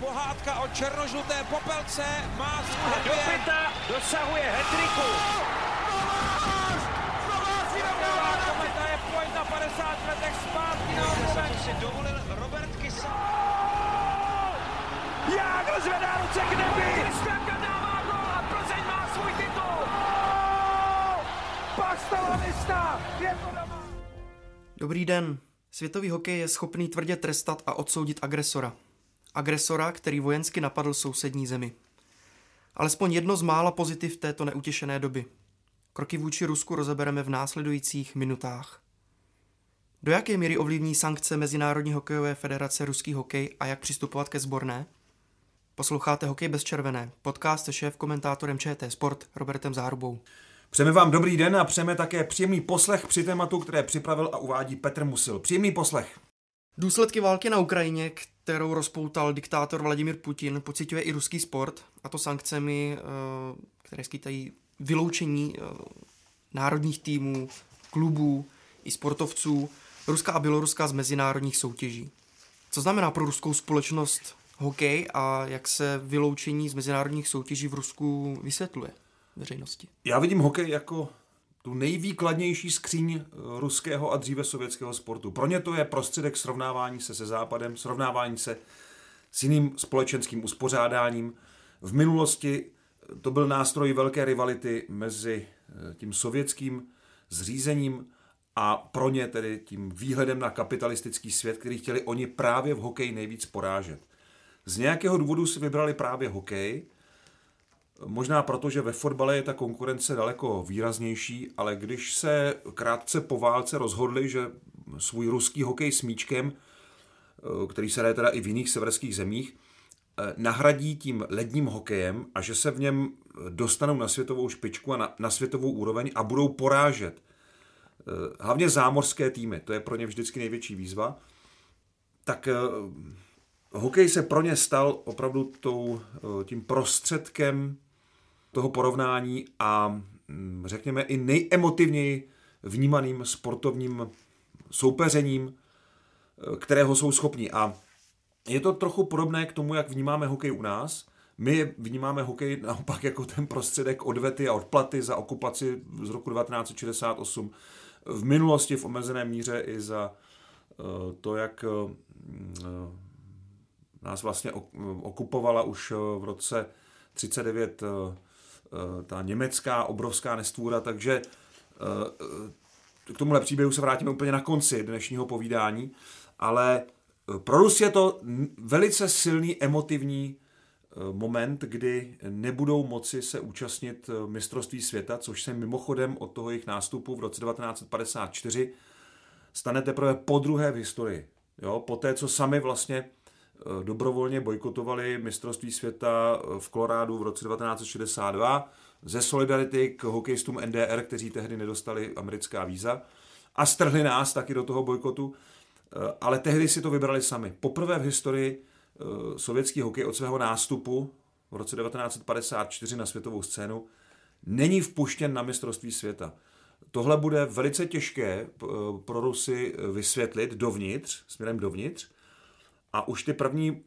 pohádka o černožluté popelce má svůj Do pěta dosahuje hetriku. Kometa je pojď na 50 letech zpátky na obloven. si dovolil Robert Kysa. Jágr zvedá ruce k nebi. Kristianka dává gol a Plzeň má svůj titul. Pastalanista je to doma. Dobrý den. Světový hokej je schopný tvrdě trestat a odsoudit agresora. Agresora, který vojensky napadl sousední zemi. Alespoň jedno z mála pozitiv této neutěšené doby. Kroky vůči Rusku rozebereme v následujících minutách. Do jaké míry ovlivní sankce Mezinárodní hokejové federace ruský hokej a jak přistupovat ke sborné? Posloucháte Hokej bez červené, podcast se šéf komentátorem ČT Sport Robertem Zárubou. Přejeme vám dobrý den a přejeme také příjemný poslech při tématu, které připravil a uvádí Petr Musil. Příjemný poslech. Důsledky války na Ukrajině, kterou rozpoutal diktátor Vladimir Putin, pociťuje i ruský sport, a to sankcemi, eh, které skýtají vyloučení eh, národních týmů, klubů i sportovců Ruska a Běloruska z mezinárodních soutěží. Co znamená pro ruskou společnost hokej a jak se vyloučení z mezinárodních soutěží v Rusku vysvětluje veřejnosti? Já vidím hokej jako tu nejvýkladnější skříň eh, ruského a dříve sovětského sportu. Pro ně to je prostředek srovnávání se se západem, srovnávání se s jiným společenským uspořádáním. V minulosti to byl nástroj velké rivality mezi eh, tím sovětským zřízením a pro ně tedy tím výhledem na kapitalistický svět, který chtěli oni právě v hokeji nejvíc porážet. Z nějakého důvodu si vybrali právě hokej, Možná proto, že ve fotbale je ta konkurence daleko výraznější, ale když se krátce po válce rozhodli, že svůj ruský hokej s míčkem, který se hraje teda i v jiných severských zemích, nahradí tím ledním hokejem a že se v něm dostanou na světovou špičku a na, na světovou úroveň a budou porážet hlavně zámořské týmy, to je pro ně vždycky největší výzva, tak hokej se pro ně stal opravdu tou, tím prostředkem toho porovnání a mm, řekněme i nejemotivněji vnímaným sportovním soupeřením, eh, kterého jsou schopni. A je to trochu podobné k tomu, jak vnímáme hokej u nás. My vnímáme hokej naopak jako ten prostředek odvety a odplaty za okupaci z roku 1968. V minulosti v omezené míře i za eh, to, jak eh, nás vlastně okupovala už v roce 39 Eh, ta německá obrovská nestvůra, takže eh, k tomuhle příběhu se vrátíme úplně na konci dnešního povídání, ale eh, pro Rus je to velice silný emotivní moment, kdy nebudou moci se účastnit mistrovství světa, což se mimochodem od toho jejich nástupu v roce 1954 stane teprve po druhé v historii. Jo, po té, co sami vlastně Eh, dobrovolně bojkotovali mistrovství světa eh, v Kolorádu v roce 1962 ze solidarity k hokejistům NDR, kteří tehdy nedostali americká víza a strhli nás taky do toho bojkotu, eh, ale tehdy si to vybrali sami. Poprvé v historii sovětský hokej od svého nástupu v roce 1954 na světovou scénu není vpuštěn na mistrovství světa. Tohle bude velice těžké pro Rusy vysvětlit dovnitř, směrem dovnitř, a už ty první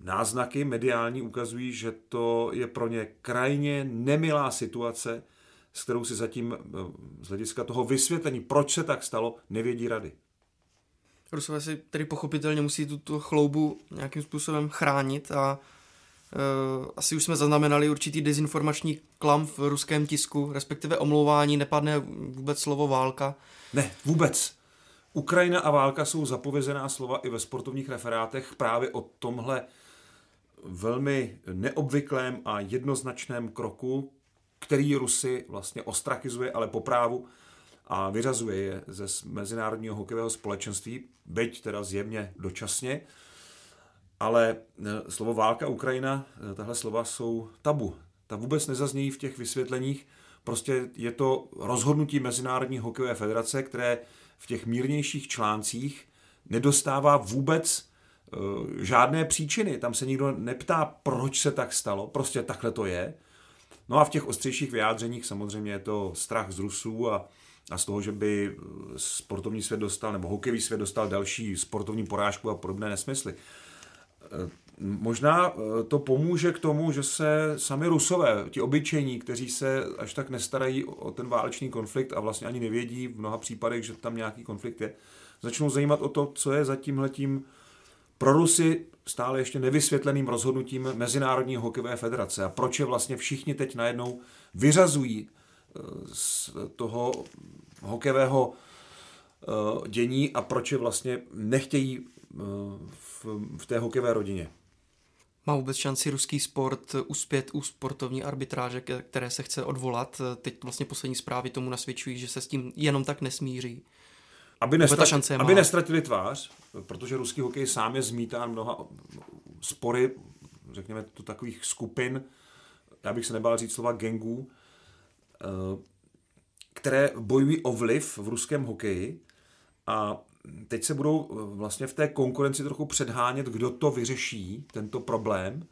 náznaky mediální ukazují, že to je pro ně krajně nemilá situace, s kterou si zatím z hlediska toho vysvětlení, proč se tak stalo, nevědí rady. Rusové si tedy pochopitelně musí tuto chloubu nějakým způsobem chránit a uh, asi už jsme zaznamenali určitý dezinformační klam v ruském tisku, respektive omlouvání, nepadne vůbec slovo válka. Ne, vůbec. Ukrajina a válka jsou zapovězená slova i ve sportovních referátech právě o tomhle velmi neobvyklém a jednoznačném kroku, který Rusy vlastně ostrakizuje, ale po právu a vyřazuje je ze mezinárodního hokejového společenství, byť teda zjevně dočasně. Ale e, slovo válka Ukrajina, e, tahle slova jsou tabu. Ta vůbec nezaznějí v těch vysvětleních. Prostě je to rozhodnutí Mezinárodní hokejové federace, které v těch mírnějších článcích nedostává vůbec uh, žádné příčiny. Tam se nikdo neptá, proč se tak stalo, prostě takhle to je. No a v těch ostřejších vyjádřeních samozřejmě je to strach z Rusů a, a z toho, že by eh, sportovní svět dostal, nebo hokejový svět dostal další sportovní porážku a podobné nesmysly. Možná to pomůže k tomu, že se sami Rusové, ti obyčejní, kteří se až tak nestarají o ten válečný konflikt a vlastně ani nevědí v mnoha případech, že tam nějaký konflikt je, začnou zajímat o to, co je za tímhletím pro Rusy stále ještě nevysvětleným rozhodnutím Mezinárodní hokejové federace a proč je vlastně všichni teď najednou vyřazují eh, z toho hokejového eh, dění a proč je vlastně nechtějí eh, v, v té hokejové rodině. Má vůbec šanci ruský sport uspět u sportovní arbitráže, které se chce odvolat? Teď vlastně poslední zprávy tomu nasvědčují, že se s tím jenom tak nesmíří. Aby, nestrat, aby nestratili tvář, protože ruský hokej sám je zmítán mnoha spory, řekněme to takových skupin, já bych se nebál říct slova gengů, eh, které bojují o vliv v ruském hokeji a teď se budou eh, vlastně v té konkurenci trochu předhánět, kdo to vyřeší, tento problém,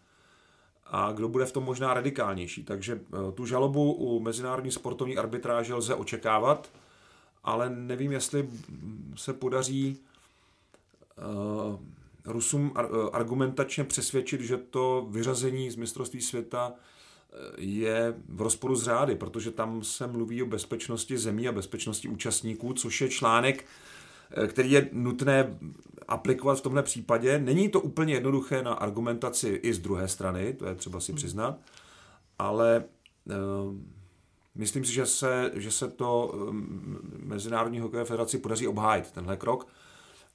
a kdo bude v tom možná radikálnější. Takže eh, tu žalobu u Mezinárodní sportovní arbitráže lze očekávat ale nevím, jestli se podaří uh, Rusům argumentačně přesvědčit, že to vyřazení z mistrovství světa eh, je v rozporu s řády, protože tam se mluví o bezpečnosti zemí a bezpečnosti účastníků, což je článek, eh, který je nutné aplikovat v tomhle případě. Není to úplně jednoduché na argumentaci i z druhé strany, to je třeba si hmm. přiznat, ale Myslím si, že se, že se to um, Mezinárodní hokejové federaci podaří obhájit, tenhle krok.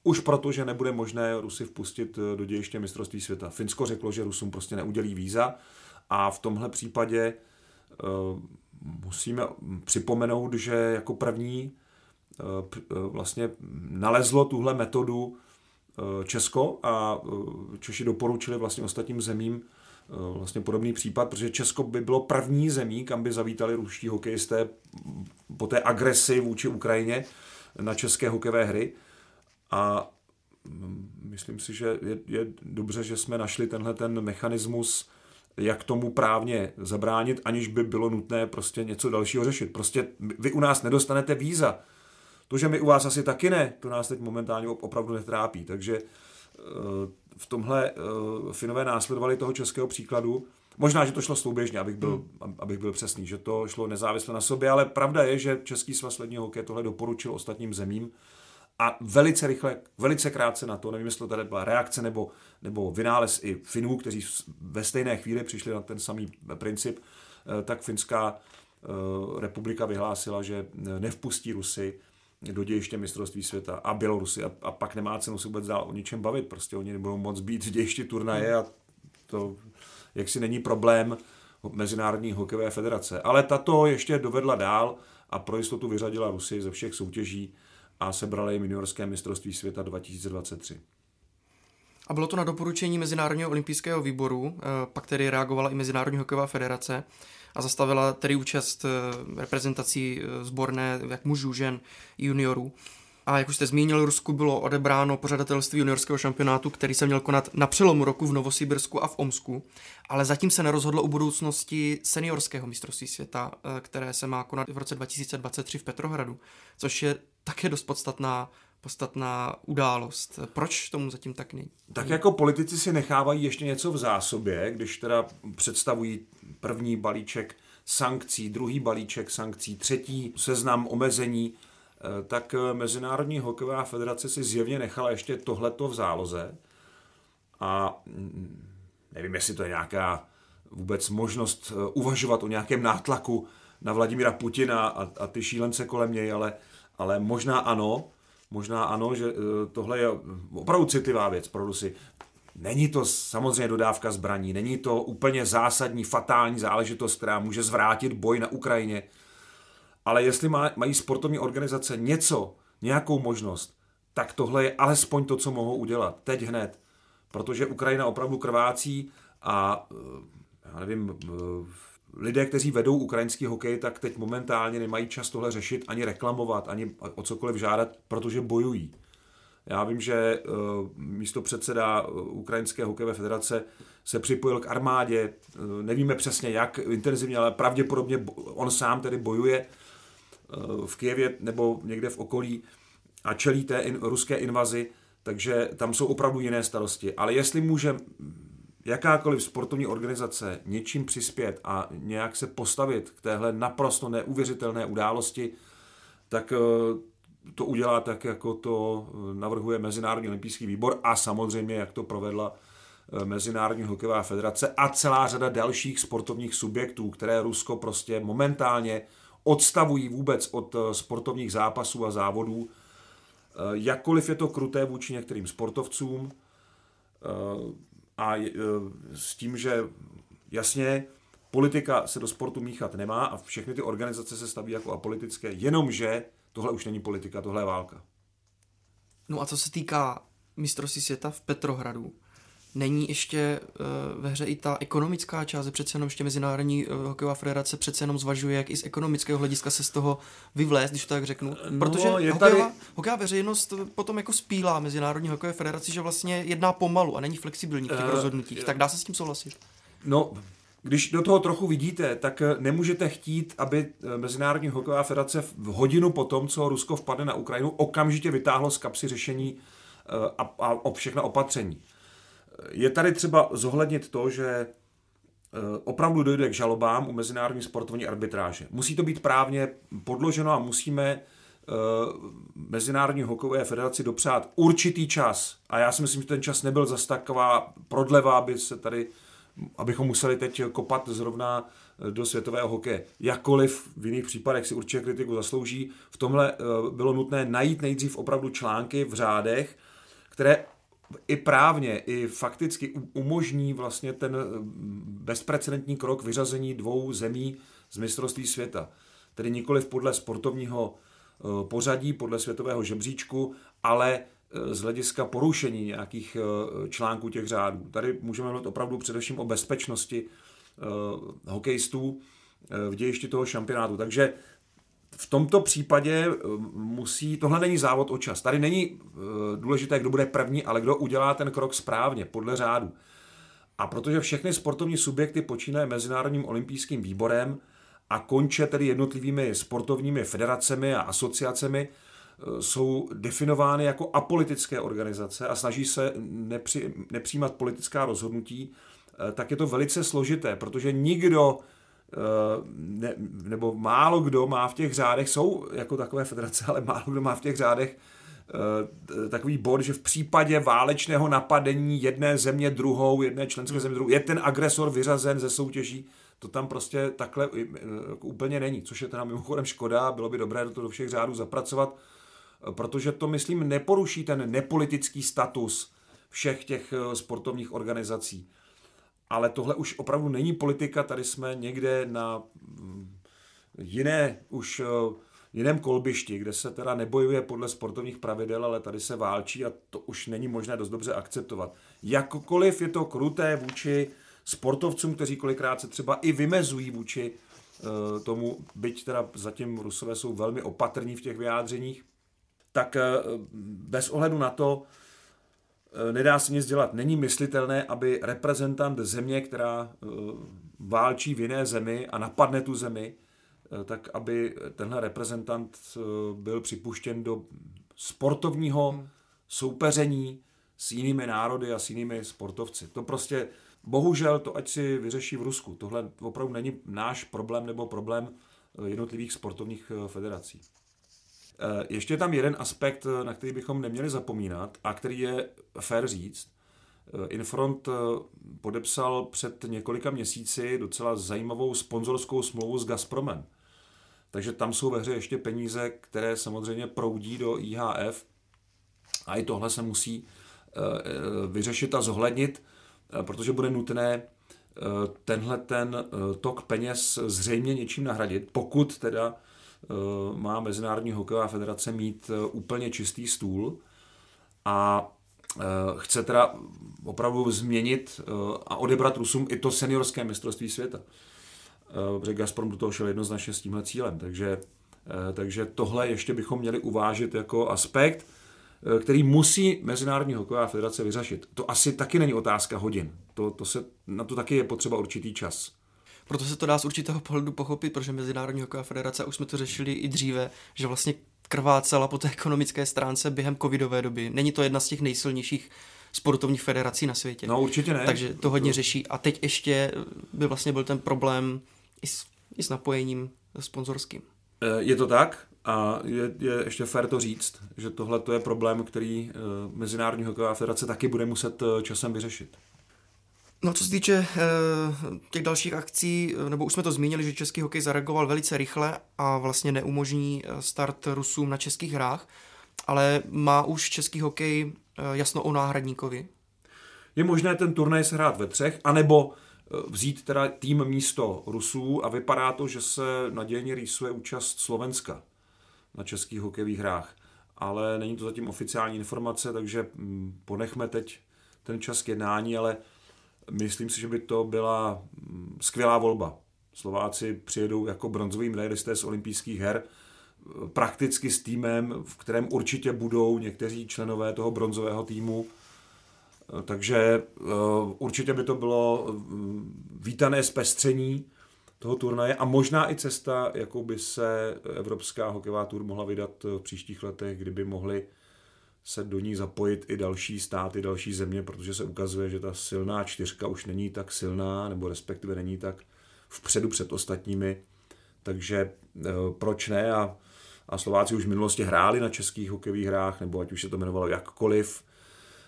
Už proto, že nebude možné Rusy vpustit do dějiště mistrovství světa. Finsko řeklo, že Rusům prostě neudělí víza a v tomhle případě musíme připomenout, že jako první vlastně nalezlo tuhle metodu uh, Česko a Češi doporučili vlastně ostatním zemím Eh, vlastně podobný případ, protože Česko by bylo první zemí, kam by zavítali ruští hokejisté po té agresi vůči Ukrajině na české hokejové hry. A mm, myslím si, že je, je dobře, že jsme našli tenhle ten mechanismus, jak tomu právně zabránit, aniž by bylo nutné prostě něco dalšího řešit. Prostě vy u nás nedostanete víza. To, že my u vás asi taky ne, to nás teď momentálně opravdu netrápí. Takže eh, v tomhle uh, Finové následovali toho českého příkladu. Možná, že to šlo souběžně, abych byl, hmm. abych byl přesný, že to šlo nezávisle na sobě, ale pravda je, že Český svaz ledního hokeje tohle doporučil ostatním zemím a velice rychle, velice krátce na to, nevím, jestli to tady byla reakce nebo, nebo vynález i Finů, kteří ve stejné chvíli přišli na ten samý princip, eh, tak Finská eh, republika vyhlásila, že nevpustí Rusy do dějiště mistrovství světa a Bělorusy a, a pak nemá cenu se vůbec dál o ničem bavit, prostě oni nebudou moc být v dějišti turnaje a to jaksi není problém Mezinárodní hokejové federace. Ale tato ještě dovedla dál a pro jistotu vyřadila Rusy ze všech soutěží a sebrala jim juniorské mistrovství světa 2023. A bylo to na doporučení Mezinárodního olympijského výboru, eh, pak tedy reagovala i Mezinárodní hokejová federace a zastavila tedy účast eh, reprezentací eh, sborné jak mužů, žen, juniorů. A jak už jste zmínil, Rusku bylo odebráno pořadatelství juniorského šampionátu, který se měl konat na přelomu roku v Novosibirsku a v Omsku, ale zatím se nerozhodlo o budoucnosti seniorského mistrovství světa, eh, které se má konat v roce 2023 v Petrohradu, což je také dost podstatná podstatná událost. Proč tomu zatím tak není? Tak jako politici si nechávají ještě něco v zásobě, když teda představují první balíček sankcí, druhý balíček sankcí, třetí seznam omezení, eh, tak Mezinárodní hokejová federace si zjevně nechala ještě tohleto v záloze. A mm, nevím, jestli to je nějaká vůbec možnost eh, uvažovat o nějakém nátlaku na Vladimíra Putina a, a ty šílence kolem něj, ale, ale možná ano, možná ano, že eh, tohle je opravdu citlivá věc pro Rusy. Není to samozřejmě dodávka zbraní, není to úplně zásadní, fatální záležitost, která může zvrátit boj na Ukrajině. Ale jestli mají sportovní organizace něco, nějakou možnost, tak tohle je alespoň to, co mohou udělat. Teď hned. Protože Ukrajina opravdu krvácí a eh, já nevím, eh, lidé, kteří vedou ukrajinský hokej, tak teď momentálně nemají čas tohle řešit, ani reklamovat, ani o cokoliv žádat, protože bojují. Já vím, že eh, místo předseda eh, Ukrajinské hokejové federace se připojil k armádě, eh, nevíme přesně jak intenzivně, ale pravděpodobně on sám tedy bojuje v Kijevě nebo někde v okolí a čelí té in, ruské invazi, takže tam jsou opravdu jiné starosti. Ale jestli může jakákoliv sportovní organizace něčím přispět a nějak se postavit k téhle naprosto neuvěřitelné události, tak to udělá tak, jako to eh, navrhuje Mezinárodní olympijský výbor a samozřejmě, jak to provedla eh, Mezinárodní hokejová federace a celá řada dalších sportovních subjektů, které Rusko prostě momentálně odstavují vůbec od sportovních zápasů a závodů. Jakkoliv je to kruté vůči některým sportovcům, a s tím, že jasně politika se do sportu míchat nemá a všechny ty organizace se staví jako apolitické, jenomže tohle už není politika, tohle je válka. No a co se týká mistrovství světa v Petrohradu, není ještě uh, ve hře i ta ekonomická část, přece jenom ještě Mezinárodní uh, hokejová federace přece jenom zvažuje, jak i z ekonomického hlediska se z toho vyvlézt, když to tak řeknu. No, Protože je hokejová, tady... hokejová veřejnost potom jako spílá Mezinárodní hokejové federaci, že vlastně jedná pomalu a není flexibilní v těch uh, rozhodnutích. Tak dá se s tím souhlasit? No, když do toho trochu vidíte, tak nemůžete chtít, aby Mezinárodní hokejová federace v hodinu po tom, co Rusko vpadne na Ukrajinu, okamžitě vytáhlo z kapsy řešení a, a, a všechna opatření. Je tady třeba zohlednit to, že eh, opravdu dojde k žalobám u mezinárodní sportovní arbitráže. Musí to být právně podloženo a musíme eh, Mezinárodní hokejové federaci dopřát určitý čas. A já si myslím, že ten čas nebyl zas taková prodleva, aby se tady, abychom museli teď kopat zrovna eh, do světového hokeje. Jakkoliv v jiných případech si určitě kritiku zaslouží, v tomhle bylo nutné najít nejdřív opravdu články v řádech, které i právně, i fakticky umožní vlastně ten eh, bezprecedentní krok vyřazení dvou zemí z mistrovství světa. Tedy nikoliv podle sportovního eh, pořadí, podle světového žebříčku, ale eh, z hlediska porušení nějakých článků těch řádů. Tady můžeme mluvit opravdu především o bezpečnosti hokejistů v dějišti toho šampionátu. Takže v tomto případě eh, musí, tohle není závod o čas. Tady není eh, důležité, kdo bude první, ale kdo udělá ten krok správně, podle řádu. A protože všechny sportovní subjekty počínají Mezinárodním olympijským výborem a konče tedy jednotlivými sportovními federacemi a asociacemi, eh, jsou definovány jako apolitické organizace a snaží se nepři, nepřijímat politická rozhodnutí, tak je to velice složité, protože nikdo Eh, ne, nebo málo kdo má v těch řádech, jsou jako takové federace, ale málo kdo má v těch řádech takový bod, že v případě válečného napadení jedné země druhou, jedné členské země druhou, je ten agresor vyřazen ze soutěží. To tam prostě takhle uh, úplně není, což je teda mimochodem škoda, bylo by dobré to do všech řádů zapracovat, protože to, myslím, neporuší ten nepolitický status všech těch sportovních organizací ale tohle už opravdu není politika, tady jsme někde na mm, jiné už eh, jiném kolbišti, kde se teda nebojuje podle sportovních pravidel, ale tady se válčí a to už není možné dost dobře akceptovat. Jakkoliv je to kruté vůči sportovcům, kteří kolikrát se třeba i vymezují vůči uh, tomu, byť teda zatím Rusové jsou velmi opatrní v těch vyjádřeních, tak uh, bez ohledu na to, Eh, nedá se nic dělat. Není myslitelné, aby reprezentant země, která eh, válčí v jiné zemi a napadne tu zemi, eh, tak aby tenhle reprezentant byl připuštěn do sportovního hmm. soupeření s jinými národy a s jinými sportovci. To prostě, bohužel, to ať si vyřeší v Rusku. Tohle opravdu není náš problém nebo problém jednotlivých sportovních federací. Eh, ještě je tam jeden aspekt, eh, na který bychom neměli zapomínat a který je fair říct. Eh, Infront podepsal před několika měsíci docela zajímavou sponzorskou smlouvu s Gazpromem. Takže tam jsou ve hře ještě peníze, které samozřejmě proudí do IHF a i tohle se musí vyřešit a zohlednit, protože bude nutné tenhle ten tok peněz zřejmě něčím nahradit, pokud teda má Mezinárodní hokejová federace mít eh, úplně čistý stůl a eh, chce teda opravdu změnit a odebrat Rusům i to seniorské mistrovství světa. Protože Gazprom do toho šel jednoznačně s tímhle cílem, takže, takže tohle ještě bychom měli uvážit jako aspekt, který musí Mezinárodní hokejová federace vyřešit. To asi taky není otázka hodin. To, to se, na to taky je potřeba určitý čas. Proto se to dá z určitého pohledu pochopit, protože Mezinárodní hokejová federace, už jsme to řešili i dříve, že vlastně krvácela po té ekonomické stránce během covidové doby. Není to jedna z těch nejsilnějších sportovních federací na světě. No určitě ne. Takže to hodně řeší. A teď ještě by vlastně byl ten problém i s, i s napojením sponzorským. Eh, je to tak a je, je ještě fér to říct, že tohle to je problém, který eh, Mezinárodní hokejová federace taky bude muset eh, časem vyřešit. No co se týče těch dalších akcí, nebo už jsme to zmínili, že český hokej zareagoval velice rychle a vlastně neumožní start Rusům na českých hrách, ale má už český hokej jasno o náhradníkovi. Je možné ten turnaj se hrát ve třech, anebo vzít teda tým místo Rusů a vypadá to, že se nadějně rýsuje účast Slovenska na českých hokejových hrách. Ale není to zatím oficiální informace, takže mm, ponechme teď ten čas jednání, ale myslím si, že by to byla mm, skvělá volba. Slováci přijedou jako bronzoví medailisté z olympijských her, prakticky s týmem, v kterém určitě budou někteří členové toho bronzového týmu takže eh, určitě by to bylo mm, vítané zpestření toho turnaje a možná i cesta, jakou by se Evropská hokejová tur mohla vydat v příštích letech, kdyby mohli se do ní zapojit i další státy, další země, protože se ukazuje, že ta silná čtyřka už není tak silná, nebo respektive není tak vpředu před ostatními. Takže eh, proč ne? A, a Slováci už v minulosti hráli na českých hokejových hrách, nebo ať už se to jmenovalo jakkoliv,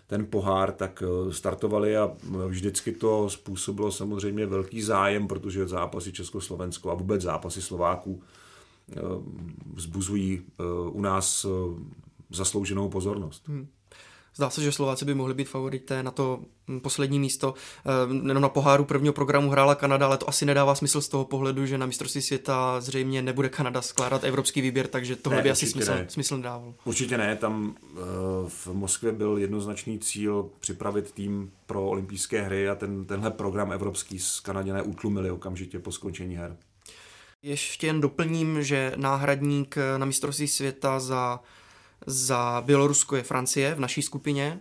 ten pohár, tak eh, startovali a vždycky to způsobilo samozřejmě velký zájem, protože zápasy Československo a vůbec zápasy Slováků eh, vzbuzují u nás zaslouženou pozornost. Hmm. Zdá se, že Slováci by mohli být favorité na to hm, poslední místo. Ehm, jenom na poháru prvního programu hrála Kanada, ale to asi nedává smysl z toho pohledu, že na mistrovství světa zřejmě nebude Kanada skládat evropský výběr, takže tohle ne, by asi smysl, ne. smysl nedával. Určitě ne, tam eh, v Moskvě byl jednoznačný cíl připravit tým pro olympijské hry a ten, tenhle program evropský z Kanaděné utlumili okamžitě po skončení her. Ještě jen doplním, že náhradník na mistrovství světa za za Bělorusko je Francie v naší skupině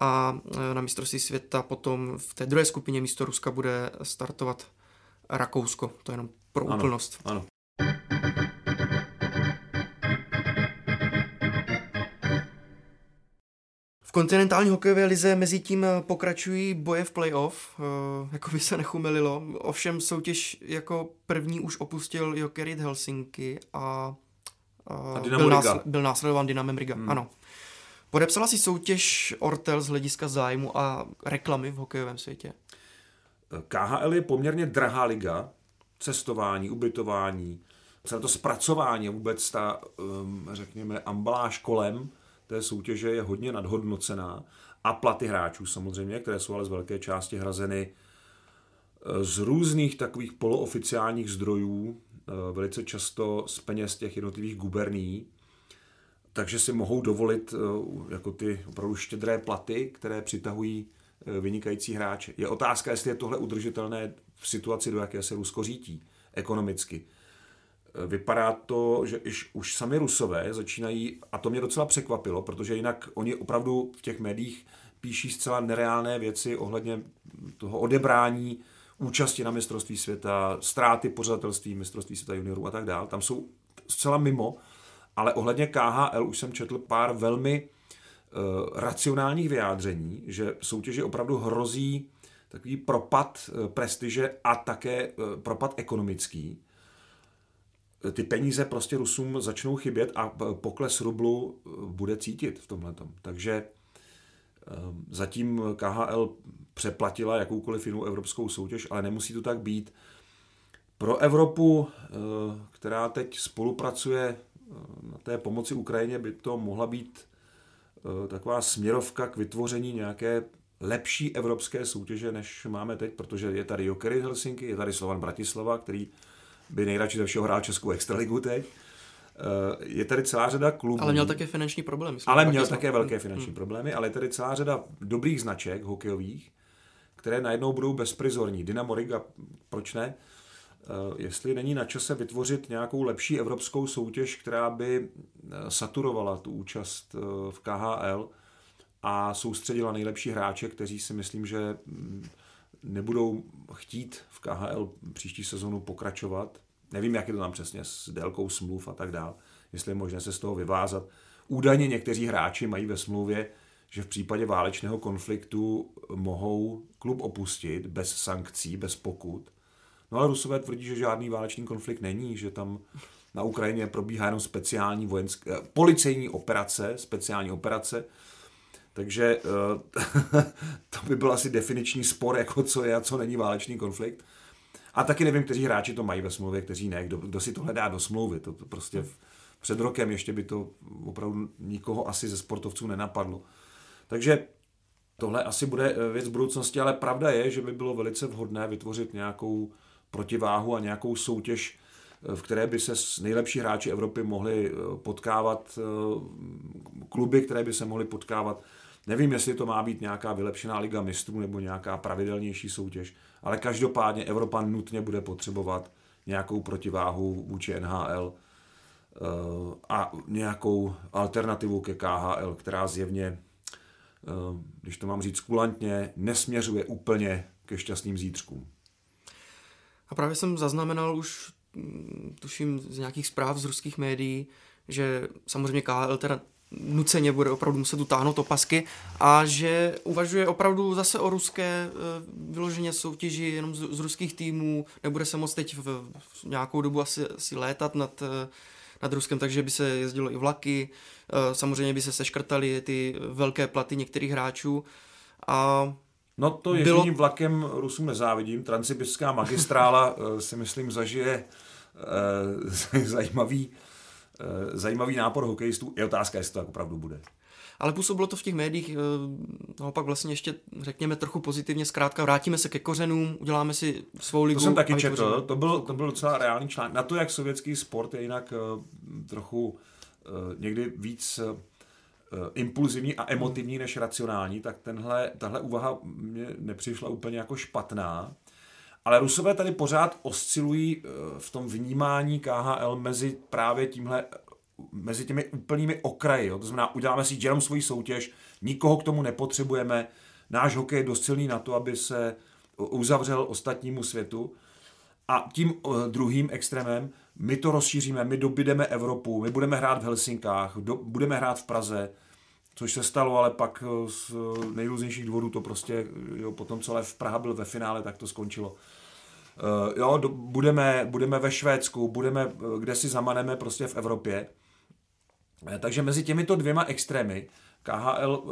a e, na mistrovství světa potom v té druhé skupině místo Ruska bude startovat Rakousko. To je jenom pro ano, úplnost. Ano. V kontinentální hokejové lize mezi tím pokračují boje v playoff, e, jako by se nechumelilo. Ovšem soutěž jako první už opustil Jokerit Helsinki a a byl, nás, byl následován Dynamem Riga, hmm. ano. Podepsala si soutěž Ortel z hlediska zájmu a reklamy v hokejovém světě? KHL je poměrně drahá liga, cestování, ubytování, celé to zpracování vůbec ta, um, řekněme, ambaláž kolem té soutěže je hodně nadhodnocená a platy hráčů samozřejmě, které jsou ale z velké části hrazeny uh, z různých takových polooficiálních zdrojů, Eh, velice často z peněz těch jednotlivých guberní, takže si mohou dovolit eh, jako ty opravdu štědré platy, které přitahují eh, vynikající hráče. Je otázka, jestli je tohle udržitelné v situaci, do jaké se Rusko řítí ekonomicky. Vypadá to, že iž, už sami Rusové začínají, a to mě docela překvapilo, protože jinak oni opravdu v těch médiích píší zcela nereálné věci ohledně toho odebrání účasti na mistrovství světa, ztráty pořadatelství mistrovství světa juniorů a tak dále. Tam jsou zcela mimo, ale ohledně KHL už jsem četl pár velmi uh, racionálních vyjádření, že soutěži opravdu hrozí takový propad uh, prestiže a také uh, propad ekonomický. Ty peníze prostě Rusům začnou chybět a pokles rublu bude cítit v tomhle. Takže zatím KHL přeplatila jakoukoliv jinou evropskou soutěž, ale nemusí to tak být. Pro Evropu, eh, která teď spolupracuje eh, na té pomoci Ukrajině, by to mohla být eh, taková směrovka k vytvoření nějaké lepší evropské soutěže, než máme teď, protože je tady Jokery Helsinki, je tady Slovan Bratislava, který by nejradši ze všeho hrál Českou extraligu teď. Je tady celá řada klubů. Ale měl také finanční problémy. Ale měl také velké finanční hmm. problémy, ale je tady celá řada dobrých značek hokejových, které najednou budou bezprizorní. Dynamo Riga, proč ne? Eh, jestli není na čase vytvořit nějakou lepší evropskou soutěž, která by eh, saturovala tu účast eh, v KHL a soustředila nejlepší hráče, kteří si myslím, že mm, nebudou chtít v KHL příští sezonu pokračovat. Nevím, jak je to tam přesně s délkou smluv a tak dál, jestli je možné se z toho vyvázat. Údajně někteří hráči mají ve smlouvě, že v případě válečného konfliktu mohou klub opustit bez sankcí, bez pokut. No ale Rusové tvrdí, že žádný válečný konflikt není, že tam na Ukrajině probíhá jenom speciální vojenské, eh, policejní operace, speciální operace, takže eh, to by byl asi definiční spor, jako co je a co není válečný konflikt. A taky nevím, kteří hráči to mají ve smlouvě, kteří ne, kdo, kdo si to hledá do smlouvy. To, to prostě v, před rokem ještě by to opravdu nikoho asi ze sportovců nenapadlo. Takže tohle asi bude eh, věc budoucnosti, ale pravda je, že by bylo velice vhodné vytvořit nějakou protiváhu a nějakou soutěž, eh, v které by se nejlepší hráči Evropy mohli potkávat, kluby, které by se mohly potkávat. Nevím, jestli to má být nějaká vylepšená liga mistrů nebo nějaká pravidelnější soutěž, ale každopádně Evropa nutně bude potřebovat nějakou protiváhu vůči NHL eh, a nějakou alternativu ke KHL, která zjevně, eh, když to mám říct kulantně, nesměřuje úplně ke šťastným zítřkům. A právě jsem zaznamenal už, mm, tuším, z nějakých zpráv z ruských médií, že samozřejmě KHL teda nuceně bude opravdu muset utáhnout opasky a že uvažuje opravdu zase o ruské eh, vyloženě soutěži jenom z, z ruských týmů, nebude se moc teď v, v nějakou dobu asi, asi létat nad, eh, nad Ruskem, takže by se jezdilo i vlaky, eh, samozřejmě by se seškrtaly ty velké platy některých hráčů a No to ježdění bylo... vlakem Rusům nezávidím. Transsibiská magistrála si myslím zažije zajímavý Eh, zajímavý nápor hokejistů. Je otázka, jestli to tak opravdu bude. Ale působilo to v těch médiích eh, naopak vlastně ještě, řekněme, trochu pozitivně. Zkrátka vrátíme se ke kořenům, uděláme si svou ligu. To jsem taky četl, to byl, to byl docela reálný článek. Na to, jak sovětský sport je jinak uh, trochu uh, někdy víc impulzivní a emotivní než racionální, tak tenhle, tahle úvaha mě nepřišla úplně jako špatná. Ale Rusové tady pořád oscilují eh, v tom vnímání KHL mezi právě tímhle mezi těmi úplnými okraji. Jo. To znamená, uděláme si jenom svoji soutěž, nikoho k tomu nepotřebujeme. Náš hokej je dost silný na to, aby se uzavřel ostatnímu světu. A tím eh, druhým extrémem, my to rozšíříme, my dobydeme Evropu, my budeme hrát v Helsinkách, do, budeme hrát v Praze, což se stalo, ale pak eh, z nejrůznějších důvodů to prostě, jo, potom co Lev Praha byl ve finále, tak to skončilo. Jo, do, budeme, budeme ve Švédsku, budeme, eh, kde si zamaneme prostě v Evropě. Takže mezi těmito dvěma extrémy KHL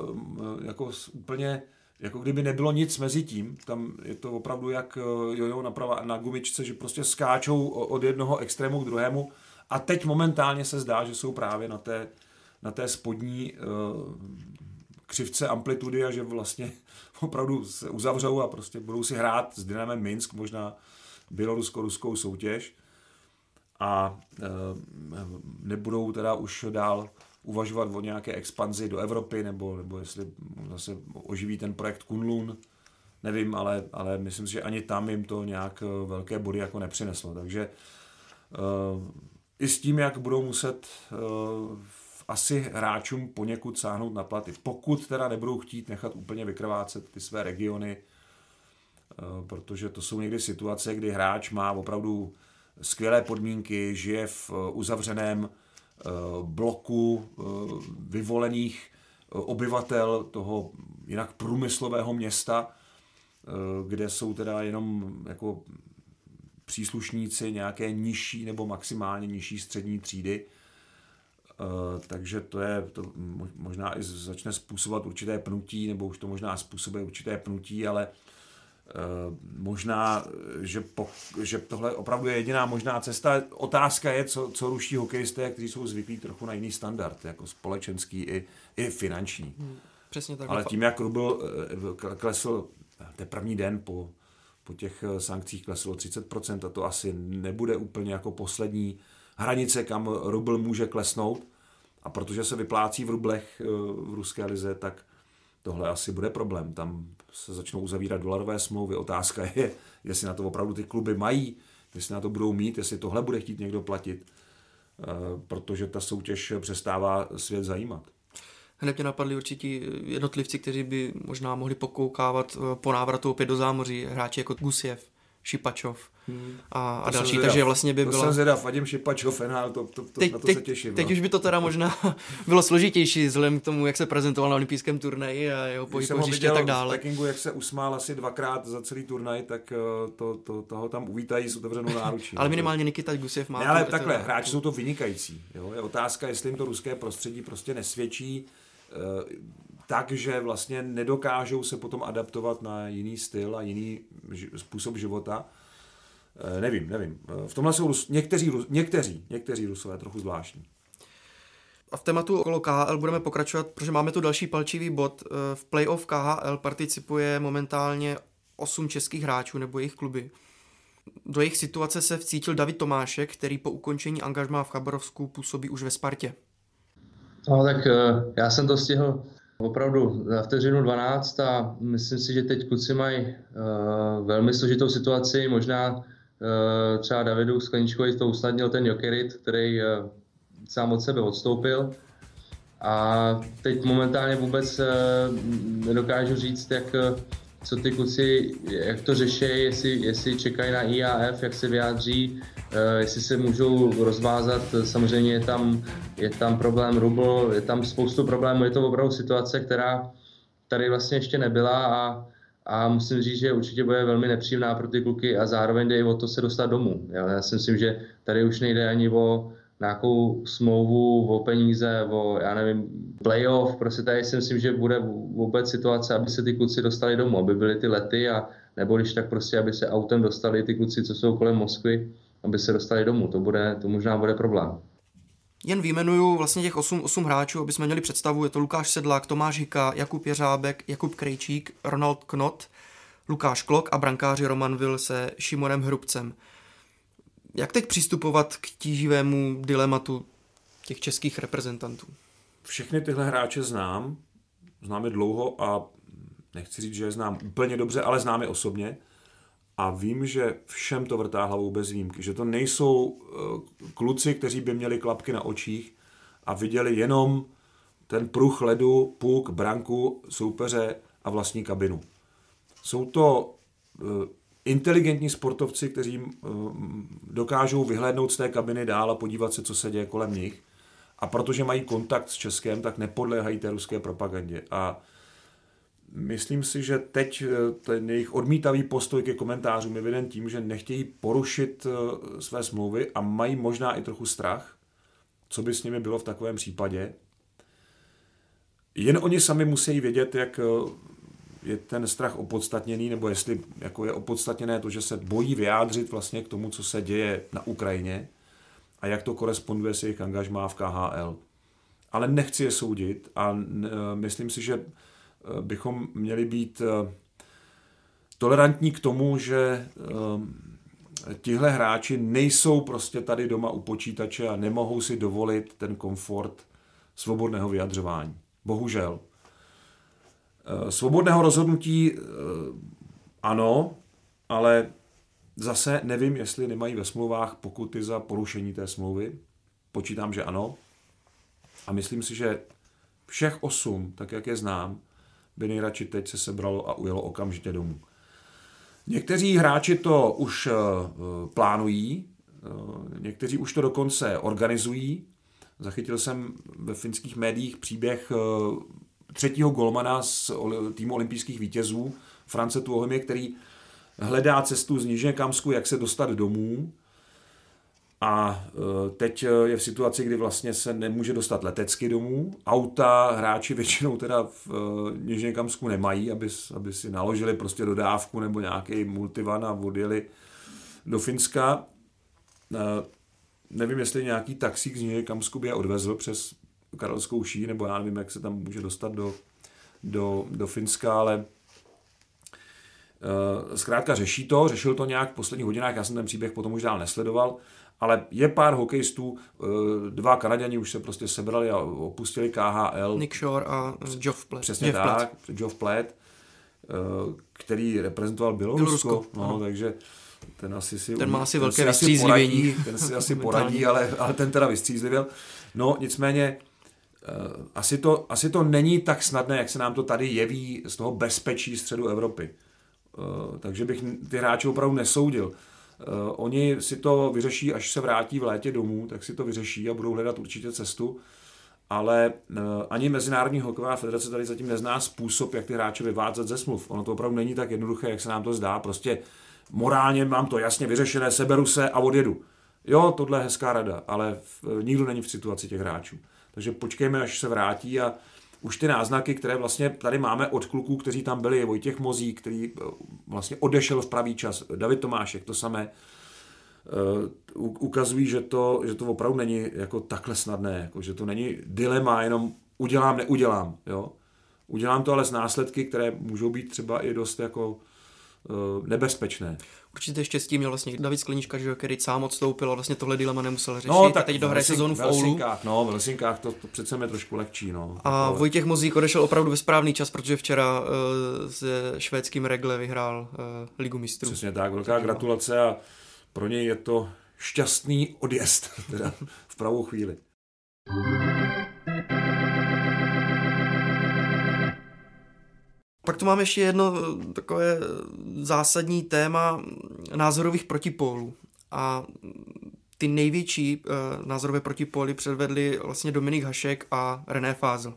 jako úplně, jako kdyby nebylo nic mezi tím, tam je to opravdu jak jojo naprava na gumičce, že prostě skáčou od jednoho extrému k druhému. A teď momentálně se zdá, že jsou právě na té, na té spodní křivce amplitudy a že vlastně opravdu se uzavřou a prostě budou si hrát s Dynamem Minsk možná bělorusko-ruskou soutěž a uh, nebudou teda už dál uvažovat o nějaké expanzi do Evropy, nebo, nebo jestli zase oživí ten projekt Kunlun, nevím, ale, ale myslím si, že ani tam jim to nějak eh, velké body jako nepřineslo. Takže uh, i s tím, jak budou muset asi hráčům poněkud sáhnout na platy. Pokud teda nebudou chtít nechat úplně vykrvácet ty své regiony, eh, protože to jsou někdy situace, kdy hráč má opravdu skvělé podmínky, žije v eh, uzavřeném eh, bloku vyvolených obyvatel toho jinak průmyslového města, kde jsou teda jenom jako příslušníci nějaké nižší nebo maximálně nižší střední třídy, Eh, takže to je, to možná i začne způsobovat určité pnutí, nebo už to možná způsobuje určité pnutí, ale možná, že, po, že tohle opravdu je jediná možná cesta. Otázka je, co, co ruší hokejisté, kteří jsou zvyklí trochu na jiný standard, jako společenský i, i finanční. Hmm, přesně tak. Ale tím, jak rubl eh, klesl ten první den po, po těch sankcích kleslo 30%, a to asi nebude úplně jako poslední hranice, kam rubl může klesnout. A protože se vyplácí v rublech eh, v ruské lize, tak tohle asi bude problém. Tam se začnou uzavírat dolarové smlouvy. Otázka je, jestli na to opravdu ty kluby mají, jestli na to budou mít, jestli tohle bude chtít někdo platit, eh, protože ta soutěž přestává svět zajímat. Hned mě napadli určitě jednotlivci, kteří by možná mohli pokoukávat eh, po návratu opět do zámoří, hráči jako Gusiev, Šipačov hmm. a, a další, takže vlastně by to bylo... jsem zvědav, Vadim Šipačov, Fenál, to, to, to, teď, na to teď, se těším. Teď no. už by to teda možná bylo složitější vzhledem k tomu, jak se prezentoval na olympijském turnaji a jeho pohyb a tak dále. v Pekingu, jak se usmál asi dvakrát za celý turnaj, tak eh, to, to, toho tam uvítají s otevřenou náručí. ale minimálně Nikita Gusiev má... Ne, ale to, takhle, to, hráči jsou to vynikající. Jo? Je otázka, jestli jim to ruské prostředí prostě nesvědčí eh, tak, že vlastně nedokážou se potom adaptovat na jiný styl a jiný způsob života. E, nevím, nevím. V tomhle jsou Rus, někteří, někteří, někteří Rusové trochu zvláštní. A v tématu okolo KHL budeme pokračovat, protože máme tu další palčivý bod. V playoff KHL participuje momentálně 8 českých hráčů nebo jejich kluby. Do jejich situace se vcítil David Tomášek, který po ukončení angažmá v Chabarovsku působí už ve Spartě. No tak já jsem to stihl opravdu za vteřinu 12 a myslím si, že teď kluci mají uh, velmi složitou situaci. Možná uh, třeba Davidu Skleničkovi to usnadnil ten Jokerit, který uh, sám od sebe odstoupil. A teď momentálně vůbec nedokážu říct, jak, co ty kluci, jak to řeší, jestli, jestli čekají na IAF, jak se vyjádří, Eh, jestli se můžou rozvázat, samozřejmě je tam, je tam problém rubl, je tam spoustu problémů, je to opravdu situace, která tady vlastně ještě nebyla a, a musím říct, že určitě bude velmi nepříjemná pro ty kluky a zároveň jde i o to se dostat domů. Já si myslím, že tady už nejde ani o nějakou smlouvu, o peníze, o, já nevím, playoff, prostě tady si myslím, že bude vůbec situace, aby se ty kluci dostali domů, aby byly ty lety a nebo když tak prostě, aby se autem dostali ty kluci, co jsou kolem Moskvy, aby se dostali domů. To, bude, to možná bude problém. Jen vyjmenuju vlastně těch 8, 8 hráčů, aby jsme měli představu. Je to Lukáš Sedlák, Tomáš Hika, Jakub Jeřábek, Jakub Krejčík, Ronald Knot, Lukáš Klok a brankáři Roman Vil se Šimonem Hrubcem. Jak teď přistupovat k tíživému dilematu těch českých reprezentantů? Všechny tyhle hráče znám, znám je dlouho a nechci říct, že je znám úplně dobře, ale znám je osobně a vím, že všem to vrtá hlavou bez výjimky, že to nejsou eh, kluci, kteří by měli klapky na očích a viděli jenom ten pruh ledu, puk, branku, soupeře a vlastní kabinu. Jsou to eh, inteligentní sportovci, kteří eh, dokážou vyhlédnout z té kabiny dál a podívat se, co se děje kolem nich. A protože mají kontakt s Českem, tak nepodléhají té ruské propagandě. A Myslím si, že teď eh, ten jejich odmítavý postoj ke komentářům je veden tím, že nechtějí porušit eh, své smlouvy a mají možná i trochu strach, co by s nimi bylo v takovém případě. Jen oni sami musí vědět, jak je ten strach opodstatněný, nebo jestli jako je opodstatněné to, že se bojí vyjádřit vlastně k tomu, co se děje na Ukrajině a jak to koresponduje s jejich angažmá v KHL. Ale nechci je soudit a myslím si, že bychom měli být eh, tolerantní k tomu, že tihle hráči nejsou prostě tady doma u počítače a nemohou si dovolit ten komfort svobodného vyjadřování. Bohužel. Eh, svobodného rozhodnutí ano, ale zase nevím, jestli nemají ve smlouvách pokuty za porušení té smlouvy. Počítám, že ano. A myslím si, že všech osm, tak jak je znám, by nejradši teď se sebralo a ujelo okamžitě domů. Někteří hráči to už eh, plánují, eh, někteří už to dokonce organizují. Zachytil jsem ve finských médiích příběh eh, třetího golmana z týmu olympijských vítězů, France Tuohemy, který hledá cestu z Nižné Kamsku, jak se dostat domů a e, teď e, je v situaci, kdy vlastně se nemůže dostat letecky domů. Auta hráči většinou teda v e, Nižně Kamsku nemají, aby, aby si naložili prostě dodávku nebo nějaký multivan a odjeli do Finska. Nevím, jestli nějaký taxík z Nižně Kamsku by je odvezl přes Karelskou ší, nebo já nevím, jak se tam může dostat do, do, do Finska, ale zkrátka řeší to, řešil to nějak v posledních hodinách, já jsem ten příběh potom už dál nesledoval, ale je pár hokejistů, eh, dva Kanaděni už se prostě sebrali a opustili KHL. Nick Shore a Geoff Platt. Přesně Jeff tak. Geoff Platt, eh, který reprezentoval Bělorusko, Bělorusko. No, takže ten asi si... Ten má asi velké vystřízlivění. Ten si asi poradí, ale, ale ten teda vystřízlivěl. No, nicméně, eh, asi to, asi to není tak snadné, jak se nám to tady jeví z toho bezpečí středu Evropy. Takže bych ty hráče opravdu nesoudil. Oni si to vyřeší, až se vrátí v létě domů, tak si to vyřeší a budou hledat určitě cestu ale ani Mezinárodní hokejová federace tady zatím nezná způsob, jak ty hráče vyvádzet ze smluv. Ono to opravdu není tak jednoduché, jak se nám to zdá. Prostě morálně mám to jasně vyřešené, seberu se a odjedu. Jo, tohle je hezká rada, ale nikdo není v situaci těch hráčů. Takže počkejme, až se vrátí a už ty náznaky, které vlastně tady máme od kluků, kteří tam byli, Vojtěch Mozí, který eh, vlastně odešel v pravý čas, David Tomášek, to samé, eh, ukazují, že to, že to opravdu není jako takhle snadné, jako, že to není dilema, jenom udělám, neudělám. Jo? Udělám to ale s následky, které můžou být třeba i dost jako uh, nebezpečné. Určitě štěstí měl vlastně David Sklenička, že který sám odstoupil a vlastně tohle dilema nemusel řešit. No, tak teď dohraje sezónu v Oulu. No, v Helsinkách to, to přece je trošku lehčí. No. A ale... Vojtěch Mozík odešel opravdu ve správný čas, protože včera uh, se švédským Regle vyhrál uh, Ligu mistrů. Přesně tak, velká gratulace a pro něj je to šťastný odjezd teda v pravou chvíli. Pak tu máme ještě jedno eh, takové zásadní téma názorových protipólů. A ty největší uh, názorové protipóly předvedli vlastně Dominik Hašek a René Fázl.